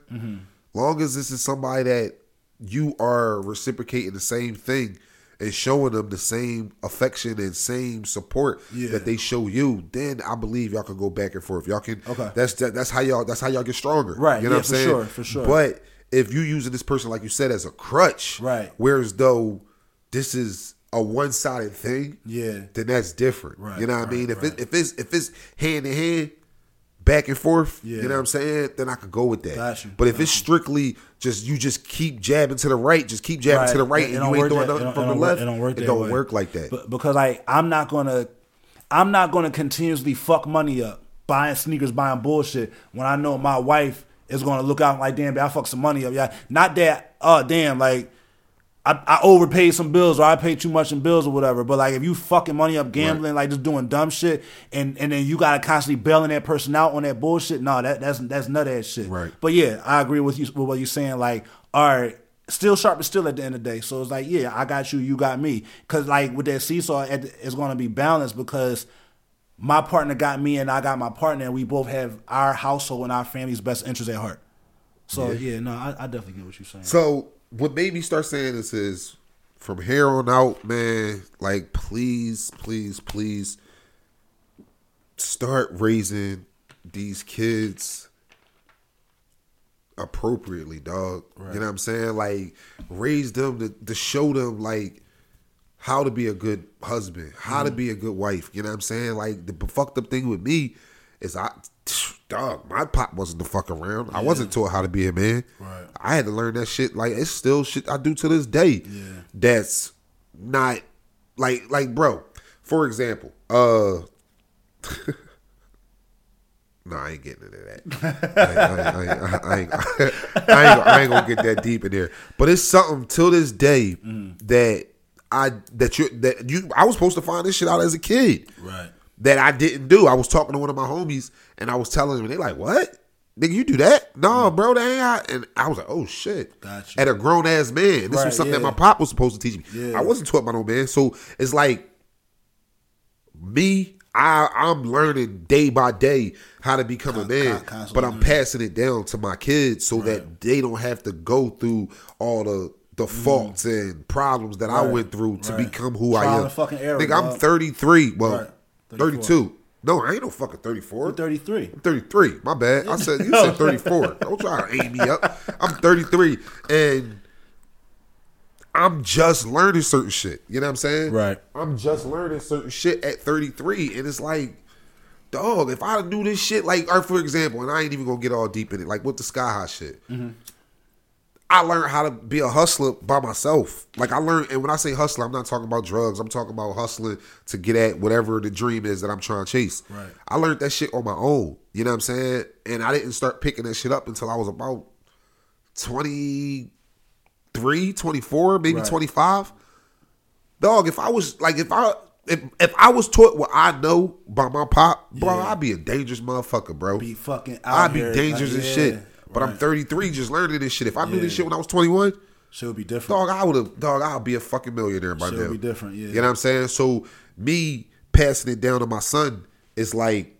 long as this is somebody that you are reciprocating the same thing and showing them the same affection and same support Yeah. that they show you, then I believe y'all can go back and forth. Y'all can. Okay. That's that, that's how y'all. That's how y'all get stronger. Right, You know yeah, what I'm for saying? sure, for sure. But if you using this person like you said as a crutch, Right. Whereas though this is a one sided thing, Yeah. then that's different. Right, You know what right, I mean? If right. it, if it's if it's hand in hand, back and forth, Yeah. you know what I'm saying? Then I could go with that. Got you, But if it's strictly just you just keep jabbing to the right, just keep jabbing Right. to the right, It- it and don't you ain't that- nothing from the left, it don't work it don't way. work like that. But because I I'm not gonna I'm not gonna continuously fuck money up buying sneakers, buying bullshit when I know my wife is gonna look out like damn, I fuck some money up. Yeah, not that. Oh damn, like I, I overpaid some bills or I paid too much in bills or whatever. But like if you fucking money up gambling, like just doing dumb shit, and and then you gotta constantly bailing that person out on that bullshit. No, that that's that's nut ass shit. Right. But yeah, I agree with you with what you're saying. Like, all right. Still sharp is still at the end of the day. So it's like, yeah, I got you, you got me. Cause like with that seesaw, it's gonna be balanced because my partner got me and I got my partner, and we both have our household and our family's best interest at heart. So yeah, no, I, I definitely get what you're saying. So what made me start saying this is from here on out, man, like please, please, please start raising these kids appropriately, dog. You know what I'm saying? Like raise them to, to show them like how to be a good husband, how to mm-hmm. be a good wife. You know what I'm saying? Like the fucked up thing with me is I dog, my pop wasn't the fuck around. I wasn't taught how to be a man. Right. I had to learn that shit. Like it's still shit I do to this day. Yeah. That's not like like bro. For example, uh No, I ain't getting into that. I, ain't, I, ain't, I ain't gonna get that deep in there. But it's something till this day that I that you that you I was supposed to find this shit out as a kid Right. That I didn't do. I was talking to one of my homies and I was telling them, and they like, "What? Nigga, you do that? No, bro, that ain't." How. And I was like, "Oh shit!" Gotcha. At a grown ass man, this Right, was something that my pop was supposed to teach me. Yeah. I wasn't taught by no man, so it's like me. I I'm learning day by day how to become a man, con- but I'm passing it down to my kids so that they don't have to go through all the the faults and problems that I Mm-hmm. Went through to right. become who I am. error, Nigga, I'm 33. Well, Right. 34. 32. No, I ain't no fucking 34. You're 33. I'm 33. My bad. I said you said 34. Don't try to aim me up. I'm 33 and I'm just learning certain shit. You know what I'm saying? Right. I'm just learning certain shit at 33 and it's like dog, if I do this shit like or for example, and I ain't even going to get all deep in it like with the sky high shit. Mm-hmm. I learned how to be a hustler by myself. Like I learned, and when I say hustler, I'm not talking about drugs. I'm talking about hustling to get at whatever the dream is that I'm trying to chase. Right. I learned that shit on my own. You know what I'm saying? And I didn't start picking that shit up until I was about 23, 24, maybe Right. 25. Dog, if I was like, if I if if I was taught what I know by my pop, bro, Yeah. I'd be a dangerous motherfucker, bro. Be fucking out I'd be here, dangerous like, as yeah, shit. But I'm 33, just learning this shit. If I knew this shit when I was 21, Shit would be different. dog, I would have, dog, I'll be a fucking millionaire by Shit now. would be different, yeah. You know what I'm saying? So me passing it down to my son is like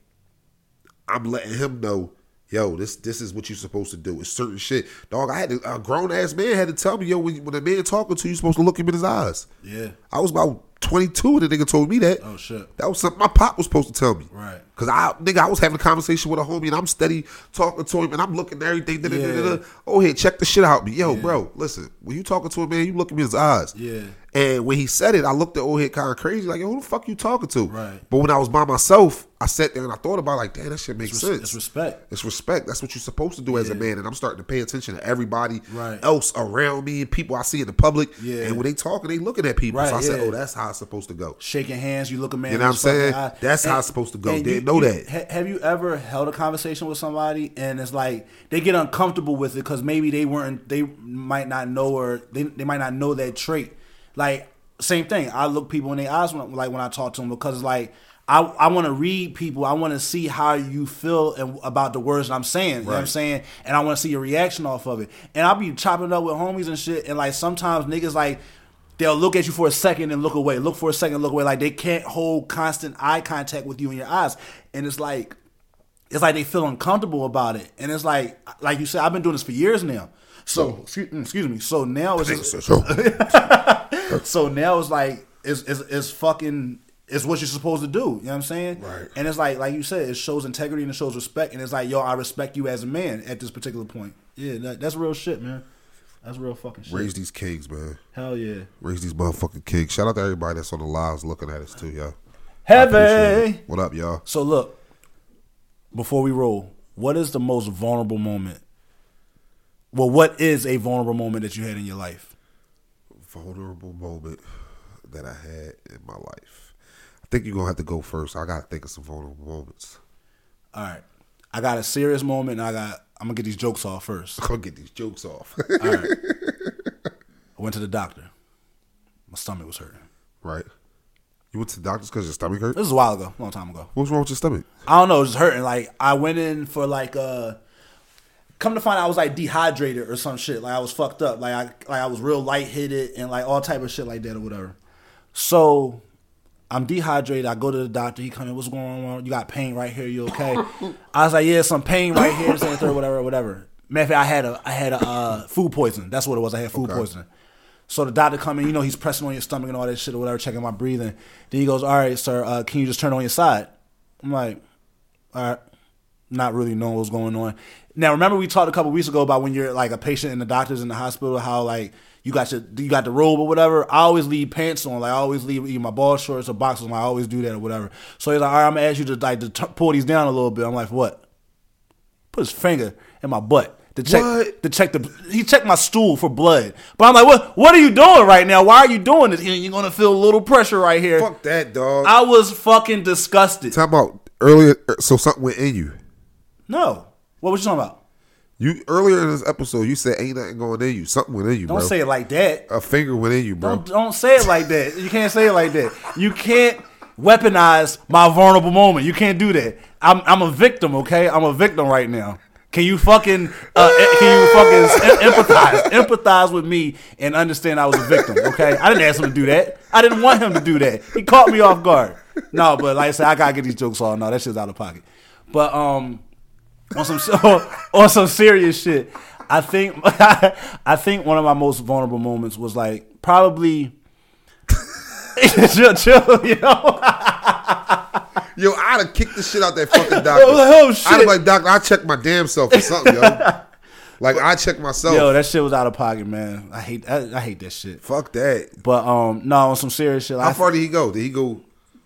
I'm letting him know, yo, this this is what you're supposed to do. It's certain shit, dog. I had to, a grown ass man had to tell me, yo, when, when a man talking to you, you're supposed to look him in his eyes. Yeah. I was about 22 and the nigga told me that. Oh, shit. That was something my pop was supposed to tell me. Right. Cause I nigga, I was having a conversation with a homie and I'm steady talking to him and I'm looking at everything. Da, da, da, da. Oh, hey, check the shit out me. Yo, bro, listen, when you talking to a man, you look him in his eyes. Yeah. And when he said it, I looked at old head kind of crazy, like, yo, who the fuck you talking to? Right. But when I was by myself, I sat there and I thought about it, like, damn, that shit makes It's, sense. it's respect. It's respect. That's what you're supposed to do as a man. And I'm starting to pay attention to everybody Right. else around me and people I see in the public. Yeah. And when they talking, they looking at people. Right, so I said, oh, that's how it's supposed to go. Shaking hands, you look a man. You know what I'm saying? eye. That's how it's supposed to go. and Didn't know that. ha- have you ever held a conversation with somebody and it's like they get uncomfortable with it because maybe they weren't, they might not know or they, they might not know that trait. Like same thing. I look people in the eyes when like when I talk to them because like. I, I want to read people. I want to see how you feel and, about the words that I'm saying. You know what I'm saying? And I want to see your reaction off of it. And I'll be chopping up with homies and shit. And like sometimes niggas like they'll look at you for a second and look away. Look for a second, look away. Like they can't hold constant eye contact with you in your eyes. And it's like it's like they feel uncomfortable about it. And it's like like you said, I've been doing this for years now. So excuse, mm, excuse me. So now it's just, So- so now it's like it's, it's it's fucking it's what you're supposed to do. You know what I'm saying? Right. And it's like like you said, it shows integrity and it shows respect. And it's like, yo, I respect you as a man at this particular point. Yeah, that, that's real shit, man. That's real fucking shit. Raise these kings, man. Hell yeah. Raise these motherfucking kings. Shout out to everybody that's on the lives looking at us too, y'all. Heavy. What up, y'all? So look, before we roll, what is the most vulnerable moment? Well, what is a vulnerable moment that you had in your life? Vulnerable moment that I had in my life. I think you're gonna have to go first. I gotta think of some vulnerable moments. All right. I got a serious moment and I got I'm gonna get these jokes off first. I'm gonna get these jokes off. All right. I went to the doctor. My stomach was hurting. Right. You went to the doctors because your stomach hurt. This was a while ago, a long time ago. What's wrong with your stomach? I don't know, it was hurting. Like I went in for like uh come to find out I was like dehydrated or some shit. Like I was fucked up. Like I like I was real lightheaded and like all type of shit like that or whatever. So I'm dehydrated. I go to the doctor. He come in. What's going on? You got pain right here. You okay? I was like, yeah, some pain right here. And third, whatever, whatever. Matter of fact, I had a I had a uh, food poisoning. That's what it was. I had food poisoning. So the doctor come in. You know, he's pressing on your stomach and all that shit or whatever, checking my breathing. Then he goes, "All right, sir. Uh, can you just turn on your side?" I'm like, "All right." Not really knowing what's going on. Now, remember we talked a couple weeks ago about when you're like a patient and the doctor's in the hospital, how like you got your you got the robe or whatever. I always leave pants on. Like I always leave either my ball shorts or boxers. on. I always do that or whatever. So he's like, "All right, I'm gonna ask you to like to t- pull these down a little bit." I'm like, "What?" Put his finger in my butt to check What? to check the. He checked my stool for blood, but I'm like, "What? What are you doing right now? Why are you doing this? You're gonna feel a little pressure right here." Fuck that, dog. I was fucking disgusted. Talk about earlier. Uh, so something went in you. No, what was you talking about? You earlier in this episode, you said ain't nothing going in you. Something went in you, Don't bro. say it like that. A finger went in you, bro. Don't don't say it like that. You can't say it like that. You can't weaponize my vulnerable moment. You can't do that. I'm I'm a victim, okay? I'm a victim right now. Can you fucking uh, can you fucking empathize empathize with me and understand I was a victim, okay? I didn't ask him to do that. I didn't want him to do that. He caught me off guard. No, but like I said, I gotta get these jokes off. No, that shit's out of pocket. But um, on some on some serious shit. I think I think one of my most vulnerable moments was like probably chill, chill, you know. Yo, I'd have kicked the shit out that fucking doctor. Oh, I'd shit. have like, doctor, I check my damn self for something, yo. like I check myself. Yo, that shit was out of pocket, man. I hate I, I hate that shit. Fuck that. But um, no, on some serious shit. How I, far did he go? Did he go?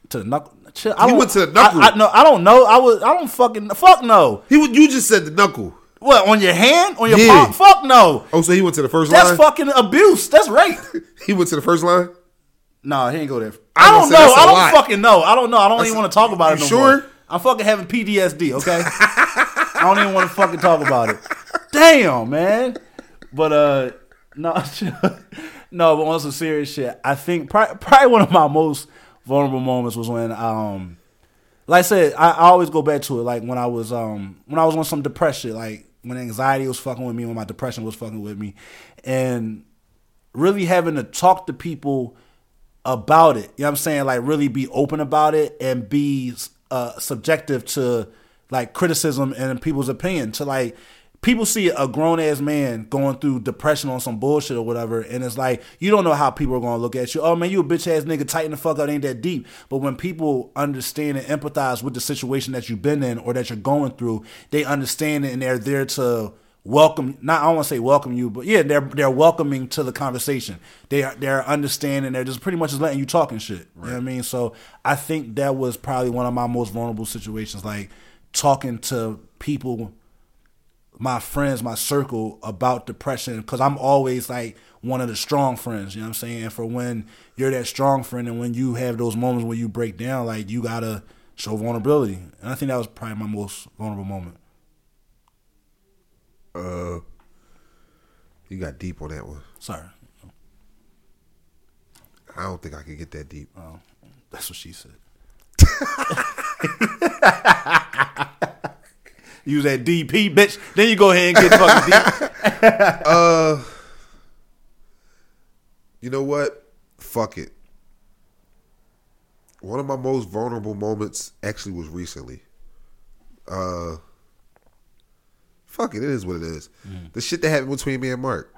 to the knuckle. Chill, I He went to the knuckle. I, I, no, I don't know. I was. I don't fucking. Fuck no. He would. You just said the knuckle. What on your hand? On your Yeah. palm? Fuck no. Oh, so he went to the first That's line. That's fucking abuse. That's rape. He went to the first line. No, he ain't go there. I I don't know. I don't lot. fucking know. I don't know. I don't That's- even want to talk about it no sure? more. I'm fucking having PTSD. Okay. I don't even want to fucking talk about it. Damn, man. But uh, no, no. But on some serious shit, I think probably, probably one of my most vulnerable moments was when um, like I said, I, I always go back to it. Like when I was um when I was on some depression, like when anxiety was fucking with me, when my depression was fucking with me, and really having to talk to people about it. You know what I'm saying? Like really be open about it and be uh, subjective to like criticism and people's opinion. To like people see a grown ass man going through depression on some bullshit or whatever, and it's like you don't know how people are gonna look at you. Oh man, you a bitch ass nigga, tighten the fuck up, ain't that deep. But when people understand and empathize with the situation that you've been in or that you're going through, they understand it and they're there to welcome not I don't want to say welcome you, but yeah, they're they're welcoming to the conversation. They are they're understanding, they're just pretty much just letting you talk and shit. You know what I mean? So I think that was probably one of my most vulnerable situations, like talking to people, my friends, my circle about depression, because I'm always like one of the strong friends, you know what I'm saying? And for when you're that strong friend and when you have those moments where you break down, like you gotta show vulnerability. And I think that was probably my most vulnerable moment. Uh, you got deep on that one. Sorry. I don't think I can get that deep. Oh, that's what she said. Use that DP, bitch. Then you go ahead and get fucking deep. Uh, you know what? Fuck it. One of my most vulnerable moments actually was recently. Uh, fuck it. It is what it is. The shit that happened between me and Mark.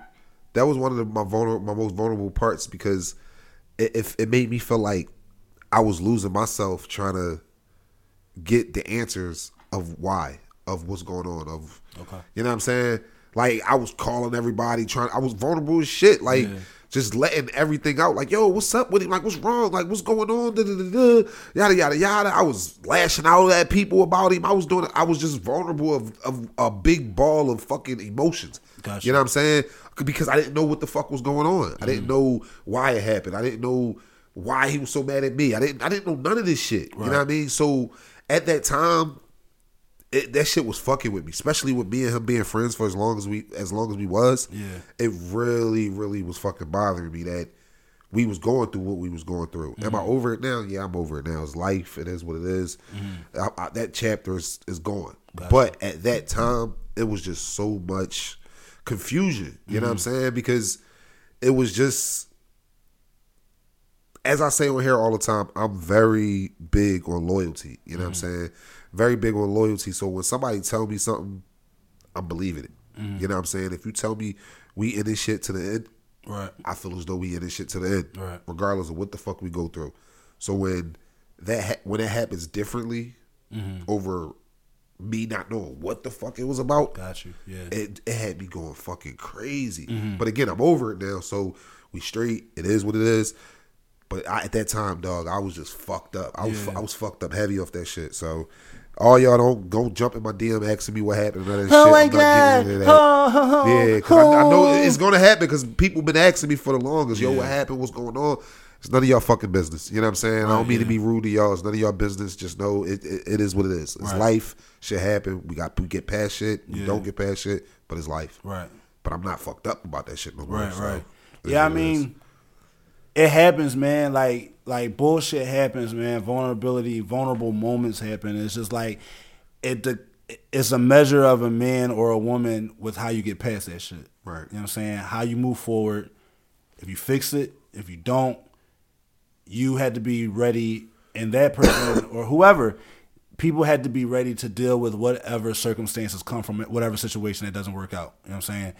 That was one of the, my vulnerable, my most vulnerable parts because it, it it made me feel like I was losing myself trying to get the answers of why of what's going on of Okay. you know what I'm saying? Like I was calling everybody trying I was vulnerable as shit like just letting everything out like yo what's up with him like what's wrong? Like what's going on? Da, da, da, da. yada yada yada. I was lashing out at people about him. I was doing I was just vulnerable of, of a big ball of fucking emotions. Gotcha. you know what I'm saying? Because I didn't know what the fuck was going on. I didn't mm. know why it happened. I didn't know why he was so mad at me. I didn't I didn't know none of this shit. You know what I mean? So at that time it, that shit was fucking with me, especially with me and him being friends for as long as we as long as we was. Yeah. it really, really was fucking bothering me that we was going through what we was going through. Am Mm-hmm. I over it now? Yeah, I'm over it now. It's life. It is what it is. I, I, that chapter is, is gone. But at that time, it was just so much confusion. You know what I'm Mm-hmm. saying? Because it was just as I say on here all the time, I'm very big on loyalty. You know what I'm saying? Very big on loyalty. So when somebody tell me something, I'm believing it. You know what I'm saying? If you tell me we in this shit to the end, Right. I feel as though we in this shit to the end, Right. regardless of what the fuck we go through. So when that ha- when it happens differently over me not knowing what the fuck it was about, Got you. Yeah. it, it had me going fucking crazy. Mm-hmm. But again, I'm over it now, so we straight. It is what it is. But I, at that time, dog, I was just fucked up. I was Yeah. I was fucked up heavy off that shit. So all y'all don't go jump in my DM asking me what happened. And all that Oh shit. my I'm not God. getting into that. Oh, oh, oh. Yeah, because I, I know it's gonna happen because people been asking me for the longest. Yo, what happened? What's going on? It's none of y'all fucking business. You know what I'm saying? I don't mean to be rude to y'all. It's none of y'all business. Just know it. It, it is what it is. It's Right. life. Shit happen. We got we get past shit. We Yeah. don't get past shit. But it's life. Right. But I'm not fucked up about that shit no more. Right, so right. Yeah, I is what it is. mean, it happens, man. Like, like bullshit happens, man. Vulnerability, vulnerable moments happen. It's just like it. The, it's a measure of a man or a woman with how you get past that shit. Right. You know what I'm saying? How you move forward. If you fix it, if you don't, you had to be ready, and that person or whoever, people had to be ready to deal with whatever circumstances come from it, whatever situation that doesn't work out. You know what I'm saying?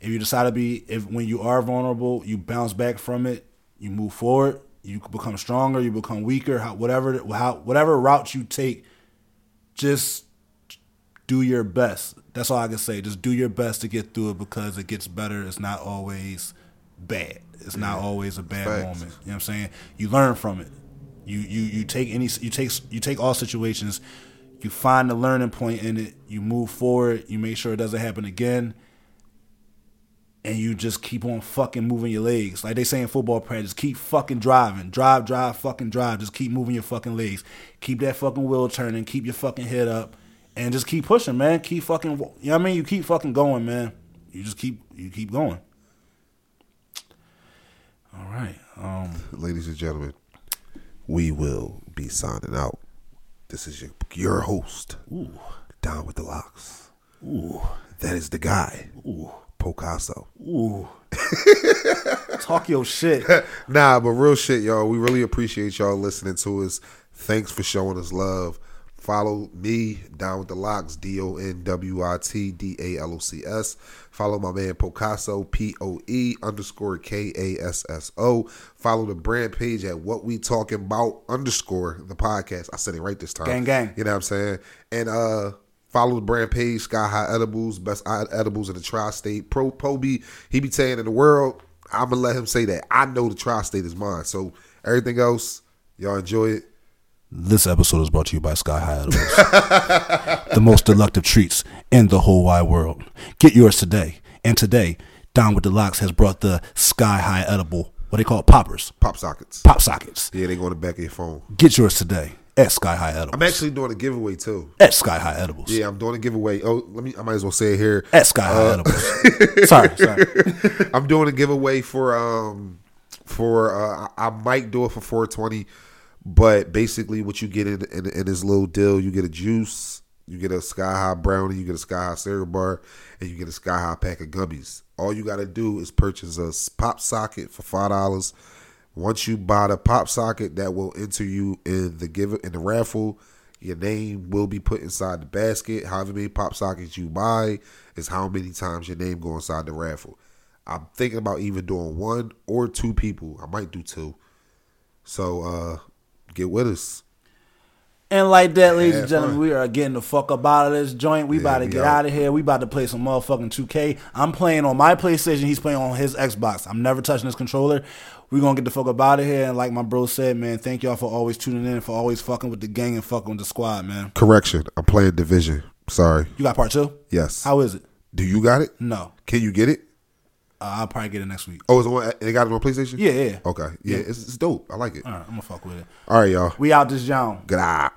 If you decide to be, if when you are vulnerable, you bounce back from it, you move forward, you become stronger, you become weaker, how, whatever, how, whatever route you take, just do your best. That's all I can say. Just do your best to get through it because it gets better. It's not always bad. It's not always a bad Facts. moment. You know what I'm saying? You learn from it. You you you take any you take you take all situations. You find the learning point in it. You move forward. You make sure it doesn't happen again. And you just keep on fucking moving your legs. Like they say in football practice, keep fucking driving. Drive, drive, fucking drive. Just keep moving your fucking legs. Keep that fucking wheel turning. Keep your fucking head up. And just keep pushing, man. Keep fucking you know what I mean? You keep fucking going, man. You just keep you keep going. All right. Um ladies and gentlemen, we will be signing out. This is your your host, Don Wit Da Locs. Ooh. That is the guy, Ooh. Picasso. Ooh. Talk your shit. Nah, but real shit, y'all. We really appreciate y'all listening to us. Thanks for showing us love. Follow me, Don Wit Da Locs, D O N W I T D A L O C S. Follow my man Picasso, P O E underscore K A S S O. Follow the brand page at What We Talking About underscore the podcast. I said it right this time. Gang, gang. You know what I'm saying? And uh follow the brand page, Sky High Edibles, best edibles in the tri-state. Pro Poby, he be saying in the world, I'm gonna let him say that. I know the tri-state is mine. So everything else, y'all enjoy it. This episode is brought to you by Sky High Edibles, the most delective treats in the whole wide world. Get yours today. And today, Don Wit Da Locs has brought the Sky High Edible, what they call it, poppers, Pop sockets. pop sockets. Yeah, they go in the back of your phone. Get yours today at Sky High Edibles. I'm actually doing a giveaway too. at Sky High Edibles. Yeah, I'm doing a giveaway. Oh, let me. I might as well say it here. At Sky High Uh, Edibles. sorry, sorry. I'm doing a giveaway for um for uh I might do it for 420, but basically what you get in, in in this little deal, you get a juice, you get a sky high brownie, you get a sky high cereal bar, and you get a sky high pack of gummies. All you got to do is purchase a pop socket for five dollars. Once you buy the pop socket, that will enter you in the give in the raffle. Your name will be put inside the basket. However many pop sockets you buy is how many times your name go inside the raffle. I'm thinking about even doing one or two people. I might do two. So uh get with us. And like that, ladies and gentlemen, fun. we are getting the fuck up out of this joint. We Yeah, about to get out. out of here. We about to play some motherfucking 2K. I'm playing on my PlayStation. He's playing on his Xbox. I'm never touching this controller. We going to get the fuck up out of here. And like my bro said, man, thank y'all for always tuning in, for always fucking with the gang and fucking with the squad, man. Correction. I'm playing Division. Sorry. You got part two? Yes. How is it? Do you got it? No. Can you get it? Uh, I'll probably get it next week. Oh, is it on, they got it on PlayStation? Yeah, yeah. Okay. Yeah, It's, it's dope. I like it. All right, I'm to fuck with it. All right, y'all. We out this John. Good eye.